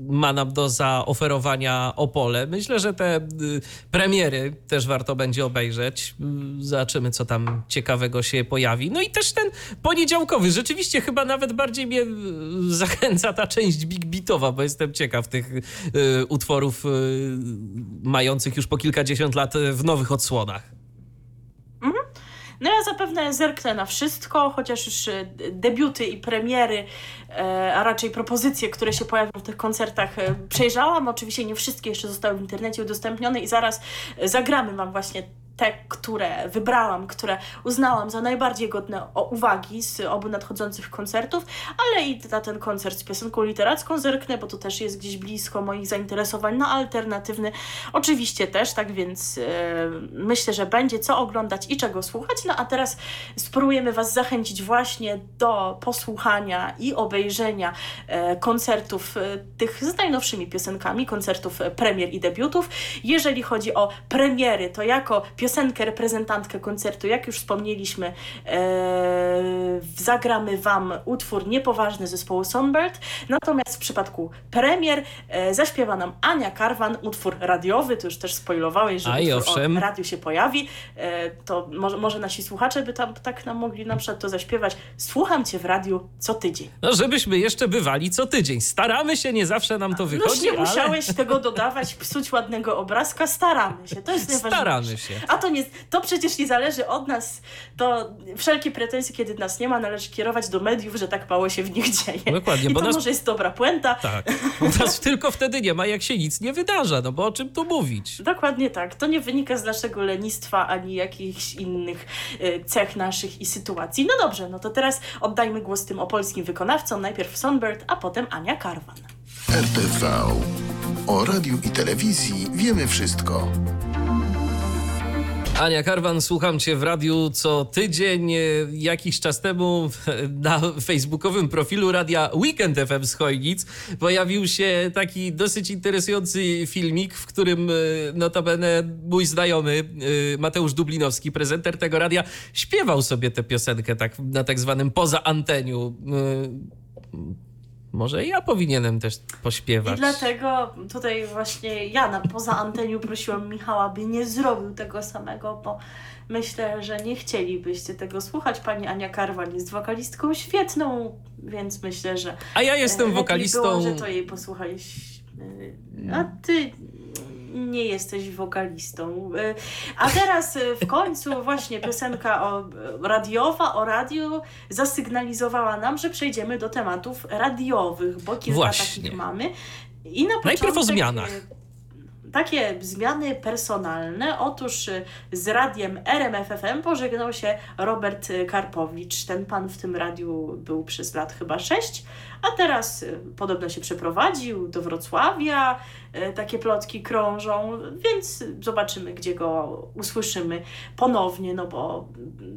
ma nam do zaoferowania Opole. Myślę, że te y, premiery też warto będzie obejrzeć. Zobaczymy, co tam ciekawego się pojawi. No i też ten poniedziałkowy. Rzeczywiście chyba nawet bardziej mnie y, zachęca ta część Big Beatowa, bo jestem ciekaw tych y, utworów y, mających już po kilkadziesiąt lat w nowych odsłonach. No ja zapewne zerknę na wszystko, chociaż już e, debiuty i premiery, a raczej propozycje, które się pojawią w tych koncertach przejrzałam. Oczywiście nie wszystkie jeszcze zostały w internecie udostępnione i zaraz zagramy Wam właśnie te, które wybrałam, które uznałam za najbardziej godne uwagi z obu nadchodzących koncertów, ale i na ten koncert z piosenką literacką zerknę, bo to też jest gdzieś blisko moich zainteresowań, no alternatywny oczywiście też, tak więc yy, myślę, że będzie co oglądać i czego słuchać, no a teraz spróbujemy Was zachęcić właśnie do posłuchania i obejrzenia yy, koncertów yy, tych z najnowszymi piosenkami, koncertów premier i debiutów. Jeżeli chodzi o premiery, to jako piosenkę, reprezentantkę koncertu, jak już wspomnieliśmy, e, zagramy Wam utwór Niepoważny zespołu Sonbird, natomiast w przypadku premier e, zaśpiewa nam Ania Karwan, utwór radiowy, to już też spoilowałeś, że Aj, utwór owszem. o radiu się pojawi, e, to może, może nasi słuchacze by tam tak nam mogli na przykład to zaśpiewać. Słucham Cię w radiu co tydzień. No, żebyśmy jeszcze bywali co tydzień. Staramy się, nie zawsze nam to wychodzi, No nie ale... musiałeś tego dodawać, psuć ładnego obrazka, staramy się, to jest najważniejsze. Staramy się. A to, nie, to przecież nie zależy od nas. To wszelkie pretensje, kiedy nas nie ma, należy kierować do mediów, że tak mało się w nich dzieje. Dokładnie, I bo to nas- może jest dobra puenta. Tak. U nas tylko wtedy nie ma, jak się nic nie wydarza, no bo o czym tu mówić? Dokładnie tak. To nie wynika z naszego lenistwa ani jakichś innych y, cech naszych i sytuacji. No dobrze, no to teraz oddajmy głos tym opolskim wykonawcom. Najpierw Sonbird, a potem Ania Karwan. RTV. O radiu i telewizji wiemy wszystko. Ania Karwan, słucham Cię w radiu co tydzień. E, Jakiś czas temu na facebookowym profilu radia Weekend FM z Chojnic pojawił się taki dosyć interesujący filmik, w którym e, notabene mój znajomy e, Mateusz Dublinowski, prezenter tego radia, śpiewał sobie tę piosenkę tak na tak zwanym poza anteniu. Może ja powinienem też pośpiewać. I dlatego tutaj właśnie ja na poza anteniu prosiłam Michała, by nie zrobił tego samego, bo myślę, że nie chcielibyście tego słuchać. Pani Ania Karwan jest wokalistką świetną, więc myślę, że A ja jestem wokalistą. Było, że to jej posłuchaliśmy. A ty nie jesteś wokalistą. Y, A teraz y, w końcu właśnie piosenka o, radiowa o radiu zasygnalizowała nam, że przejdziemy do tematów radiowych, bo kilka Właśnie. takich mamy. I na Najpierw o początek, zmianach. Takie zmiany personalne. Otóż y, z radiem RMFFM pożegnał się Robert Karpowicz. Ten pan w tym radiu był przez lat chyba sześć, a teraz y, podobno się przeprowadził do Wrocławia. Y, Takie plotki krążą, więc zobaczymy, gdzie go usłyszymy ponownie, no bo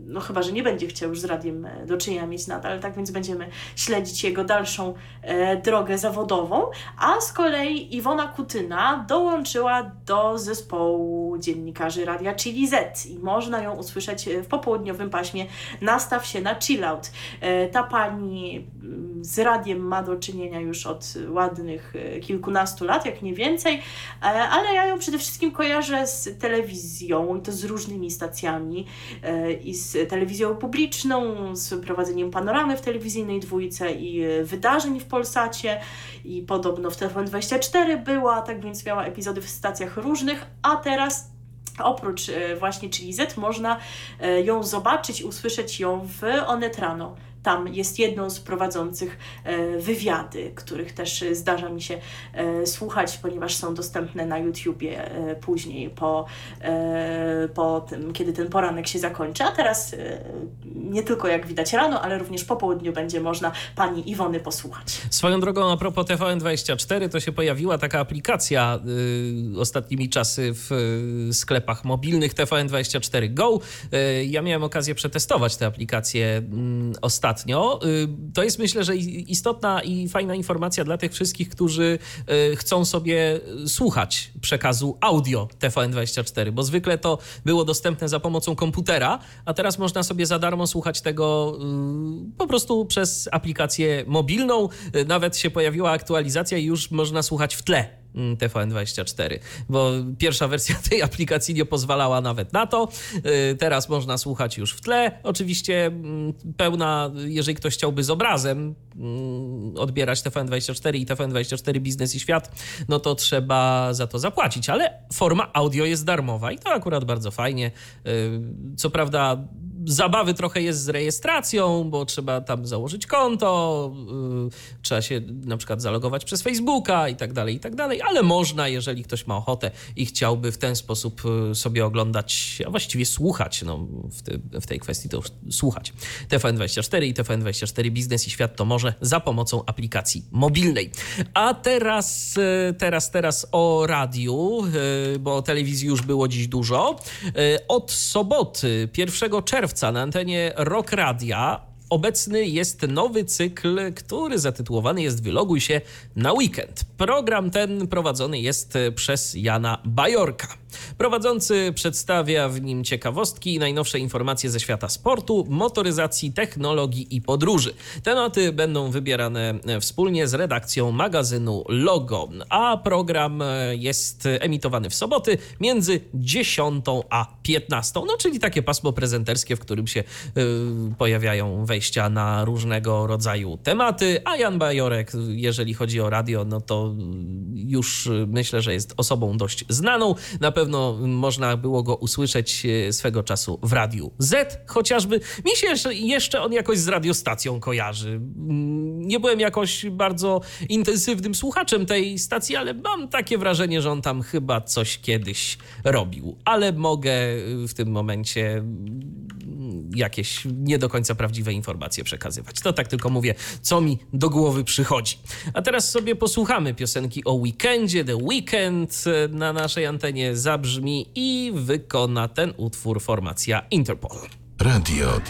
no chyba, że nie będzie chciał już z radiem e, do czynienia mieć nadal, tak więc będziemy śledzić jego dalszą e, drogę zawodową. A z kolei Iwona Kutyna dołączyła do zespołu dziennikarzy Radia Chili Z i można ją usłyszeć e, w popołudniowym paśmie Nastaw się na chillout. E, ta pani mm, z radiem ma do czynienia już od ładnych e, kilkunastu lat, jak nie więcej, ale ja ją przede wszystkim kojarzę z telewizją i to z różnymi stacjami i z telewizją publiczną, z prowadzeniem panoramy w telewizyjnej dwójce i wydarzeń w Polsacie i podobno w TVN24 była, tak więc miała epizody w stacjach różnych, a teraz oprócz e, właśnie Chili Z można e, ją zobaczyć, usłyszeć ją w Onet Rano. Tam jest jedną z prowadzących e, wywiady, których też e, zdarza mi się e, słuchać, ponieważ są dostępne na YouTubie później, po, po tym, kiedy ten poranek się zakończy. A teraz nie tylko jak widać rano, ale również po południu będzie można pani Iwony posłuchać. Swoją drogą, a propos TVN24, to się pojawiła taka aplikacja y, ostatnimi czasy w y, sklepach mobilnych TVN24 Go. Y, ja miałem okazję przetestować tę aplikację mm, ostatnio. Y, to jest myślę, że istotna i fajna informacja dla tych wszystkich, którzy y, chcą sobie słuchać przekazu audio TVN24, bo zwykle to było dostępne za pomocą komputera, a teraz można sobie za darmo słuchać tego y, po prostu przez aplikację mobilną. Nawet się pojawiła aktualizacja i już można słuchać w tle TVN24, bo pierwsza wersja tej aplikacji nie pozwalała nawet na to. Y, Teraz można słuchać już w tle. Oczywiście mm, pełna, jeżeli ktoś chciałby z obrazem mm, odbierać TVN24 i TVN24 Biznes i Świat, no to trzeba za to zapłacić, ale forma audio jest darmowa i to akurat bardzo fajnie. Y, Co prawda zabawy trochę jest z rejestracją, bo trzeba tam założyć konto, y, trzeba się na przykład zalogować przez Facebooka i tak dalej, i tak dalej, ale można, jeżeli ktoś ma ochotę i chciałby w ten sposób y, sobie oglądać, a właściwie słuchać, no w, te, w tej kwestii to słuchać. TVN24 i TVN24 Biznes i Świat to może za pomocą aplikacji mobilnej. A teraz, y, teraz, teraz o radiu, bo o telewizji już było dziś dużo. Od soboty, 1 czerwca na antenie Rock Radia obecny jest nowy cykl, który zatytułowany jest Wyloguj się na weekend. Program ten prowadzony jest przez Jana Bajorka. Prowadzący przedstawia w nim ciekawostki i najnowsze informacje ze świata sportu, motoryzacji, technologii i podróży. Tematy będą wybierane wspólnie z redakcją magazynu Logo, a program jest emitowany w soboty między 10 a 15. No, czyli takie pasmo prezenterskie, w którym się yy, pojawiają wejścia na różnego rodzaju tematy, a Jan Bajorek, jeżeli chodzi o radio, no to już myślę, że jest osobą dość znaną. Na pewno można było go usłyszeć e, swego czasu w Radiu Z chociażby. Mi się jeszcze on jakoś z radiostacją kojarzy. Mm, nie byłem jakoś bardzo intensywnym słuchaczem tej stacji, ale mam takie wrażenie, że on tam chyba coś kiedyś robił. Ale mogę w tym momencie mm, jakieś nie do końca prawdziwe informacje przekazywać. To tak tylko mówię, co mi do głowy przychodzi. A teraz sobie posłuchamy piosenki o weekendzie. The Weekend e, na naszej antenie zabrzmi i wykona ten utwór formacja Interpol. Radio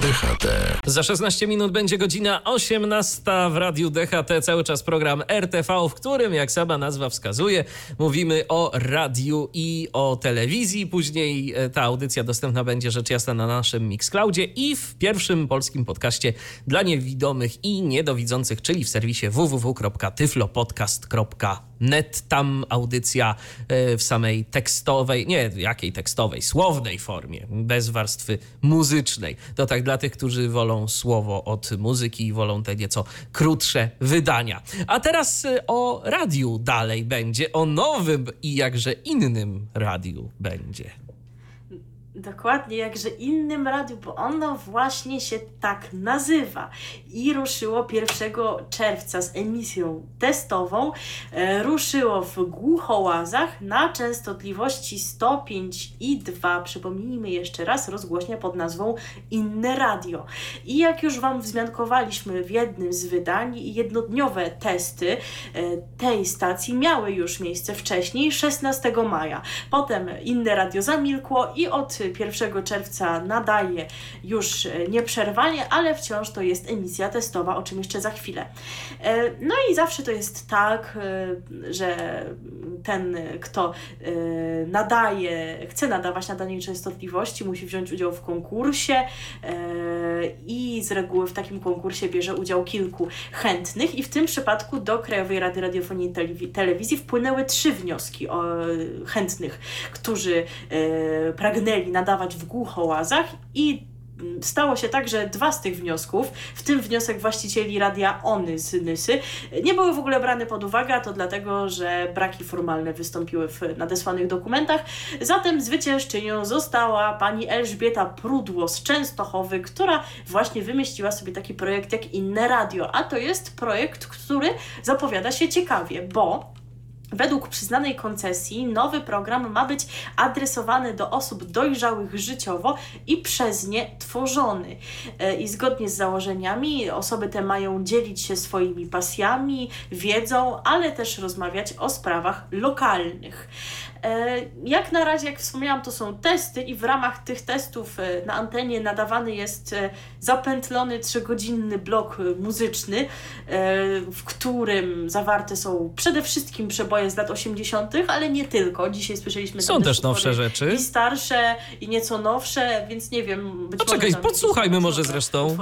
DHT. Za 16 minut będzie godzina 18 w Radiu DHT. Cały czas program RTV, w którym, jak sama nazwa wskazuje, mówimy o radiu i o telewizji. Później e, ta audycja dostępna będzie rzecz jasna na naszym Mixcloudzie i w pierwszym polskim podcaście dla niewidomych i niedowidzących, czyli w serwisie www.tyflopodcast.com net, tam audycja e, w samej tekstowej, nie jakiej tekstowej, słownej formie, bez warstwy muzycznej. To tak dla tych, którzy wolą słowo od muzyki i wolą te nieco krótsze wydania. A teraz e, o radiu dalej będzie, o nowym i jakże innym radiu będzie. Dokładnie, jakże innym radiu, bo ono właśnie się tak nazywa. I ruszyło 1 czerwca z emisją testową. E, ruszyło w Głuchołazach na częstotliwości 105 i 2. Przypomnijmy jeszcze raz, rozgłośnia pod nazwą Inne Radio. I jak już Wam wzmiankowaliśmy w jednym z wydań, jednodniowe testy e, tej stacji miały już miejsce wcześniej, 16 maja. Potem Inne Radio zamilkło i od 1 czerwca nadaje już e, nieprzerwanie, ale wciąż to jest emisja testowa, o czym jeszcze za chwilę. E, no i zawsze to jest tak, e, że ten, kto nadaje, chce nadawać na danej częstotliwości, musi wziąć udział w konkursie i z reguły w takim konkursie bierze udział kilku chętnych i w tym przypadku do Krajowej Rady Radiofonii i Telewizji wpłynęły trzy wnioski o chętnych, którzy pragnęli nadawać w głuchołazach i stało się tak, że dwa z tych wniosków, w tym wniosek właścicieli radia Ony z Nysy, nie były w ogóle brane pod uwagę, a to dlatego, że braki formalne wystąpiły w nadesłanych dokumentach. Zatem zwyciężczynią została pani Elżbieta Prudło z Częstochowy, która właśnie wymyśliła sobie taki projekt jak Inne Radio, a to jest projekt, który zapowiada się ciekawie, bo Według przyznanej koncesji nowy program ma być adresowany do osób dojrzałych życiowo i przez nie tworzony. E, I zgodnie z założeniami osoby te mają dzielić się swoimi pasjami, wiedzą, ale też rozmawiać o sprawach lokalnych. E, jak na razie, jak wspomniałam, to są testy i w ramach tych testów e, na antenie nadawany jest e, zapętlony trzygodzinny blok muzyczny, w którym zawarte są przede wszystkim przeboje z lat 80., ale nie tylko. Dzisiaj słyszeliśmy Są też nowsze rzeczy. I starsze, i nieco nowsze, więc nie wiem. Być Poczekaj, może podsłuchajmy może zresztą.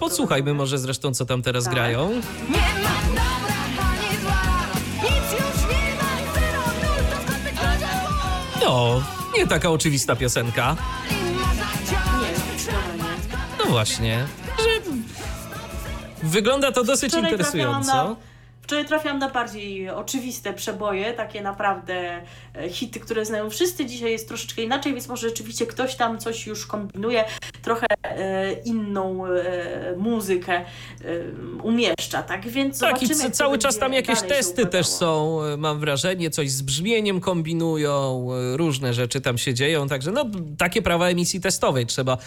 Podsłuchajmy może zresztą, co tam teraz tak. grają. Nie ma No, nie taka oczywista piosenka. No właśnie, że wygląda to dosyć interesująco. Wczoraj trafiłam na bardziej oczywiste przeboje, takie naprawdę e, hity, które znają wszyscy. Dzisiaj jest troszeczkę inaczej, więc może rzeczywiście ktoś tam coś już kombinuje, trochę e, inną e, muzykę umieszcza, tak? Więc Tak, i cały czas tam jakieś testy też są, mam wrażenie, coś z brzmieniem kombinują, różne rzeczy tam się dzieją, także no takie prawa emisji testowej trzeba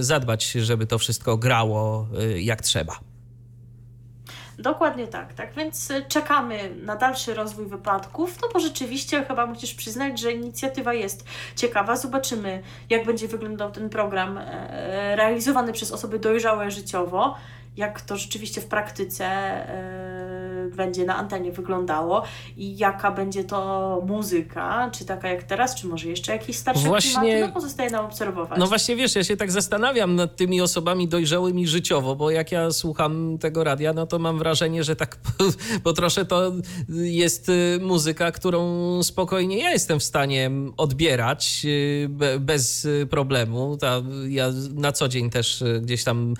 zadbać, żeby to wszystko grało jak trzeba. Dokładnie tak, tak. Więc y, czekamy na dalszy rozwój wypadków, no bo rzeczywiście chyba musisz przyznać, że inicjatywa jest ciekawa. Zobaczymy, jak będzie wyglądał ten program e, realizowany przez osoby dojrzałe życiowo, jak to rzeczywiście w praktyce e, będzie na antenie wyglądało i jaka będzie to muzyka, czy taka jak teraz, czy może jeszcze jakieś starsze Właśnie- klimaty, no pozostaje nam obserwować. No właśnie wiesz, ja się tak zastanawiam nad tymi osobami dojrzałymi życiowo, bo jak ja słucham tego radia, no to mam wrażenie, że tak po, po trosze to jest y, muzyka, którą spokojnie ja jestem w stanie odbierać y, be, bez y, problemu. Ta, ja na co dzień też gdzieś tam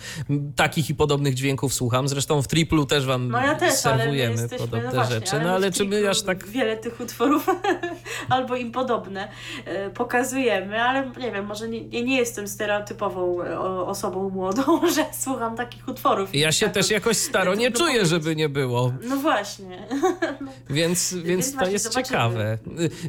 takich i podobnych dźwięków słucham. Zresztą w triplu też wam No ja też, ale jesteśmy, podobne no właśnie, rzeczy. No ale czy my aż tak Wiele tych utworów albo im podobne e, pokazujemy, ale nie wiem, może nie, nie jestem stereotypową e, osobą młodą, że słucham takich utworów. ja się Tak, też jakoś staro nie czuję, powiedzieć. żeby nie było. No właśnie. Więc, więc to właśnie jest zobaczymy. ciekawe.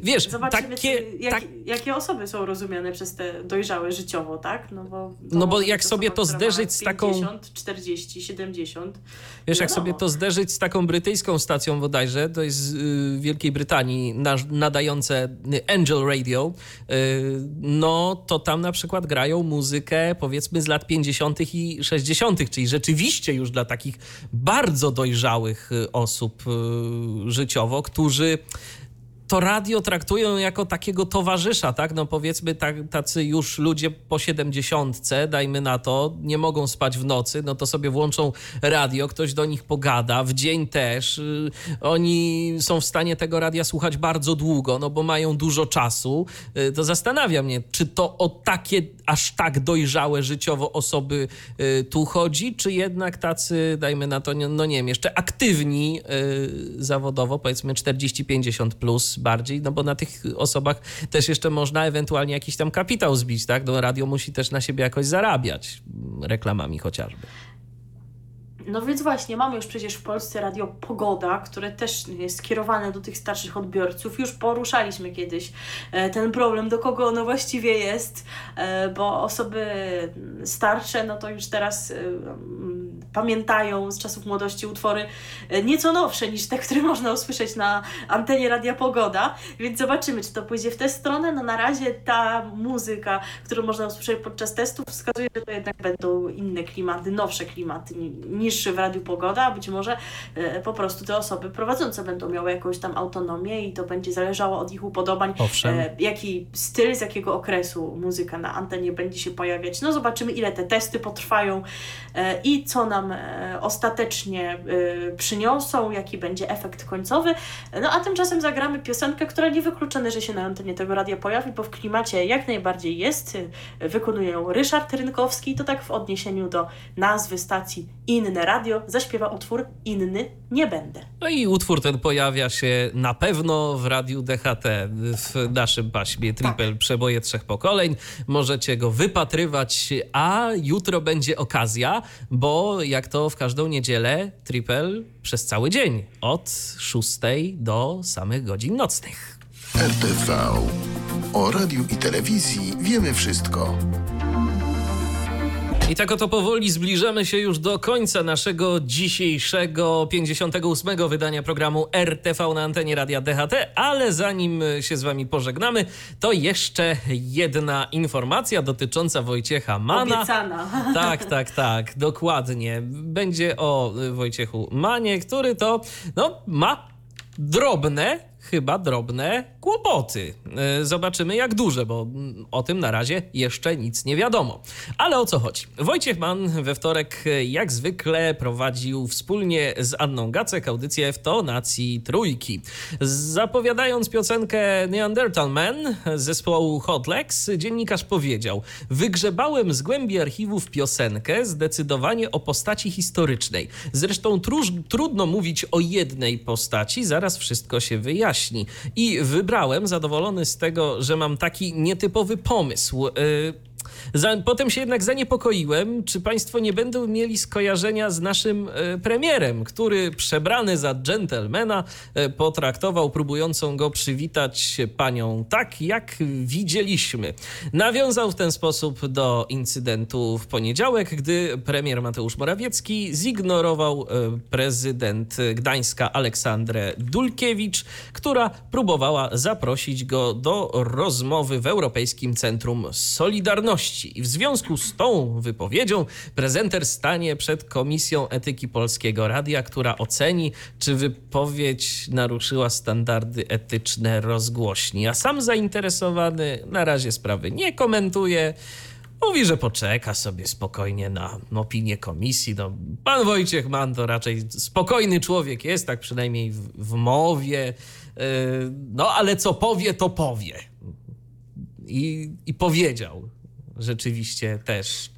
Wiesz, Zobaczymy, takie, jak, tak, jakie osoby są rozumiane przez te dojrzałe życiowo, tak? No bo, No bo jak sobie to zderzyć z taką- 50, 40, 70. wiesz, jak sobie to zderzyć z taką brytyjską stacją bodajże, to jest z y, Wielkiej Brytanii na, nadające Angel Radio, y, no to tam na przykład grają muzykę powiedzmy z lat 50. i 60., czyli rzeczywiście już dla takich bardzo dojrzałych y, osób życiowo, którzy to radio traktują jako takiego towarzysza, tak? No powiedzmy, tak, tacy już ludzie po siedemdziesiątce, dajmy na to, nie mogą spać w nocy, no to sobie włączą radio, ktoś do nich pogada, w dzień też. Y, Oni są w stanie tego radia słuchać bardzo długo, no bo mają dużo czasu. Y, To zastanawia mnie, czy to o takie aż tak dojrzałe życiowo osoby y, tu chodzi, czy jednak tacy, dajmy na to, no nie wiem, jeszcze aktywni zawodowo, powiedzmy 40-50 plus bardziej, no bo na tych osobach też jeszcze można ewentualnie jakiś tam kapitał zbić, tak? No radio musi też na siebie jakoś zarabiać, reklamami chociażby. No więc właśnie, mamy już przecież w Polsce radio Pogoda, które też jest skierowane do tych starszych odbiorców. Już poruszaliśmy kiedyś e, ten problem, do kogo ono właściwie jest, e, bo osoby starsze, no to już teraz e, mm, pamiętają z czasów młodości utwory nieco nowsze niż te, które można usłyszeć na antenie Radia Pogoda, więc zobaczymy, czy to pójdzie w tę stronę. No na razie ta muzyka, którą można usłyszeć podczas testów, wskazuje, że to jednak będą inne klimaty, nowsze klimaty ni- niż w Radiu Pogoda, a być może e, po prostu te osoby prowadzące będą miały jakąś tam autonomię i to będzie zależało od ich upodobań, Owszem. e, jaki styl, z jakiego okresu muzyka na antenie będzie się pojawiać. No zobaczymy, ile te testy potrwają e, i co nam ostatecznie przyniosą, jaki będzie efekt końcowy. No a tymczasem zagramy piosenkę, która niewykluczone, że się na antenie tego radia pojawi, bo w klimacie jak najbardziej jest. Wykonuje ją Ryszard Rynkowski, to tak w odniesieniu do nazwy stacji Inne Radio zaśpiewa utwór Inny nie będę. No i utwór ten pojawia się na pewno w radiu DHT w naszym paśmie Triple Przeboje Trzech Pokoleń. Możecie go wypatrywać, a jutro będzie okazja, bo jak to w każdą niedzielę Triple przez cały dzień od 6 do samych godzin nocnych. RTV. O radiu i telewizji wiemy wszystko. I tak oto powoli zbliżamy się już do końca naszego dzisiejszego 58. wydania programu RTV na antenie Radia DHT, ale zanim się z wami pożegnamy, to jeszcze jedna informacja dotycząca Wojciecha Mana. Obiecana. Tak, tak, tak, dokładnie. Będzie o Wojciechu Manie, który to no, ma drobne, chyba drobne kłopoty. E, zobaczymy jak duże, bo o tym na razie jeszcze nic nie wiadomo. Ale o co chodzi? Wojciech Mann we wtorek jak zwykle prowadził wspólnie z Anną Gacek audycję w tonacji trójki. Zapowiadając piosenkę Neanderthal Man zespołu Hot Legs, dziennikarz powiedział: Wygrzebałem z głębi archiwów piosenkę zdecydowanie o postaci historycznej. Zresztą tróż, trudno mówić o jednej postaci, zaraz wszystko się wyjaśni. I wybrałem, zadowolony z tego, że mam taki nietypowy pomysł. Potem się jednak zaniepokoiłem, czy Państwo nie będą mieli skojarzenia z naszym e, premierem, który przebrany za dżentelmena e, potraktował próbującą go przywitać panią tak, jak widzieliśmy. Nawiązał w ten sposób do incydentu w poniedziałek, gdy premier Mateusz Morawiecki zignorował e, prezydent Gdańska Aleksandrę Dulkiewicz, która próbowała zaprosić go do rozmowy w Europejskim Centrum Solidarności. I w związku z tą wypowiedzią prezenter stanie przed Komisją Etyki Polskiego Radia, która oceni, czy wypowiedź naruszyła standardy etyczne rozgłośni. A sam zainteresowany na razie sprawy nie komentuje. Mówi, że poczeka sobie spokojnie na opinię komisji. No, pan Wojciech Mann to raczej spokojny człowiek jest, tak przynajmniej w, w mowie. Yy, no ale co powie, to powie. I, i powiedział rzeczywiście też.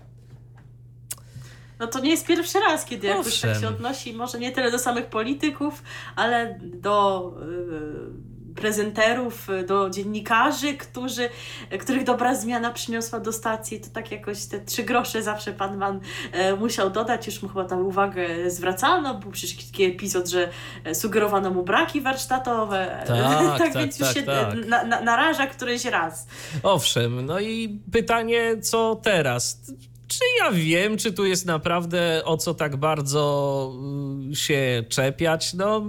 No to nie jest pierwszy raz, kiedy jakoś tak się odnosi, może nie tyle do samych polityków, ale do yy, prezenterów, do dziennikarzy, którzy, których dobra zmiana przyniosła do stacji. To tak jakoś te trzy grosze zawsze pan Van e, musiał dodać. Już mu chyba tam uwagę zwracano. Był przecież taki epizod, że sugerowano mu braki warsztatowe. Tak, tak, tak więc już tak, się tak. Na, na, naraża któryś raz. Owszem, no i pytanie, co teraz? Czy ja wiem, czy tu jest naprawdę o co tak bardzo y, się czepiać? No,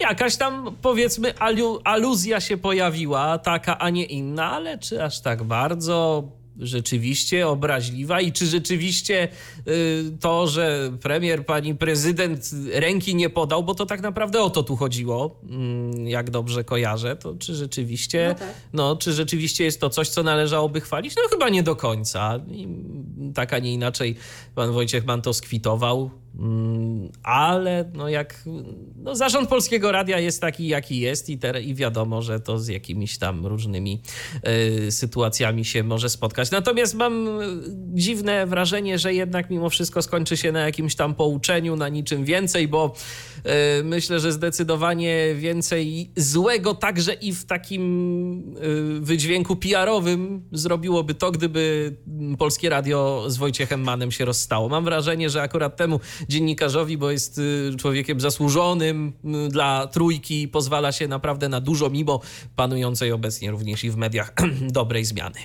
jakaś tam powiedzmy alu, aluzja się pojawiła, taka, a nie inna, ale czy aż tak bardzo? Rzeczywiście obraźliwa i czy rzeczywiście y, to, że premier, pani prezydent ręki nie podał, bo to tak naprawdę o to tu chodziło, mm, jak dobrze kojarzę, to czy rzeczywiście, no, tak. no czy rzeczywiście jest to coś, co należałoby chwalić? No chyba nie do końca. I tak, a nie inaczej pan Wojciech Mann to skwitował. Mm, ale no jak no zarząd Polskiego Radia jest taki, jaki jest i, te, i wiadomo, że to z jakimiś tam różnymi y, sytuacjami się może spotkać. Natomiast mam dziwne wrażenie, że jednak mimo wszystko skończy się na jakimś tam pouczeniu, na niczym więcej, bo y, myślę, że zdecydowanie więcej złego także i w takim y, wydźwięku PR-owym zrobiłoby to, gdyby Polskie Radio z Wojciechem Manem się rozstało. Mam wrażenie, że akurat temu dziennikarzowi, bo jest y, człowiekiem zasłużonym y, dla trójki, pozwala się naprawdę na dużo, mimo panującej obecnie również i w mediach dobrej zmiany.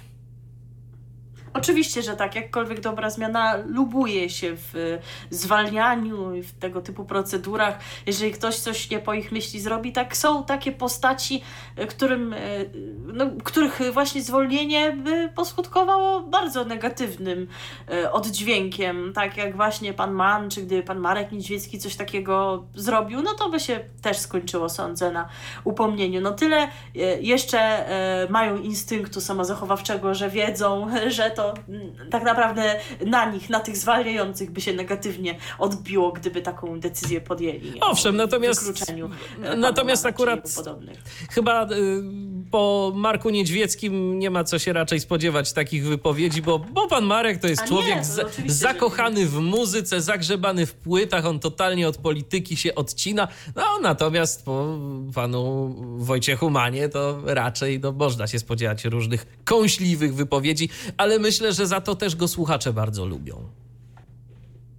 Oczywiście, że tak, jakkolwiek dobra zmiana lubuje się w zwalnianiu i w tego typu procedurach. Jeżeli ktoś coś nie po ich myśli zrobi, tak są takie postaci, którym, no, których właśnie zwolnienie by poskutkowało bardzo negatywnym e, oddźwiękiem. Tak jak właśnie pan Mann, czy gdyby pan Marek Niedźwiecki coś takiego zrobił, no to by się też skończyło, sądzę, na upomnieniu. No tyle e, jeszcze e, mają instynktu samozachowawczego, że wiedzą, że to tak naprawdę na nich, na tych zwalniających by się negatywnie odbiło, gdyby taką decyzję podjęli. Owszem, natomiast, natomiast akurat chyba y, po Marku Niedźwieckim nie ma co się raczej spodziewać takich wypowiedzi, bo, bo pan Marek to jest A człowiek nie, to zakochany w muzyce, zagrzebany w płytach, on totalnie od polityki się odcina, no natomiast po panu Wojciechu Manie to raczej no, można się spodziewać różnych kąśliwych wypowiedzi, ale myślę, myślę, że za to też go słuchacze bardzo lubią.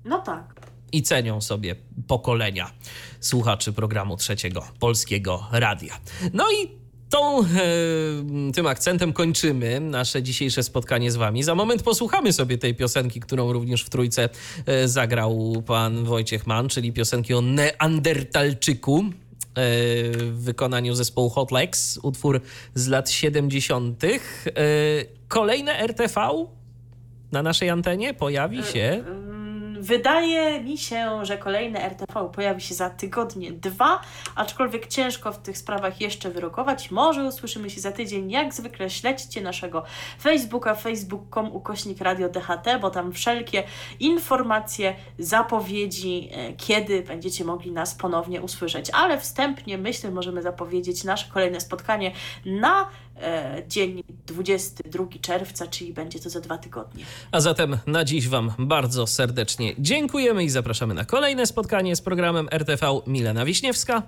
No tak. I cenią sobie pokolenia słuchaczy programu trzeciego Polskiego Radia. No i tą, e, tym akcentem kończymy nasze dzisiejsze spotkanie z Wami. Za moment posłuchamy sobie tej piosenki, którą również w trójce e, zagrał pan Wojciech Mann, czyli piosenki o Neandertalczyku e, w wykonaniu zespołu Hot Legs, utwór z lat 70. Kolejne RTV na naszej antenie pojawi się? Wydaje mi się, że kolejne RTV pojawi się za tygodnie dwa, aczkolwiek ciężko w tych sprawach jeszcze wyrokować. Może usłyszymy się za tydzień. Jak zwykle śledźcie naszego Facebooka, facebook.com ukośnik Radio DHT, bo tam wszelkie informacje, zapowiedzi, e, kiedy będziecie mogli nas ponownie usłyszeć. Ale wstępnie myślę, możemy zapowiedzieć nasze kolejne spotkanie na dzień 22 czerwca, czyli będzie to za dwa tygodnie. A zatem na dziś Wam bardzo serdecznie dziękujemy i zapraszamy na kolejne spotkanie z programem RTV Milena Wiśniewska.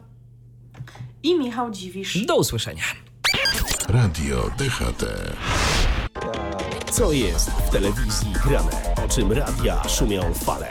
I Michał Dziwisz. Do usłyszenia. Radio DHT. Co jest w telewizji grane? O czym radia szumią fale?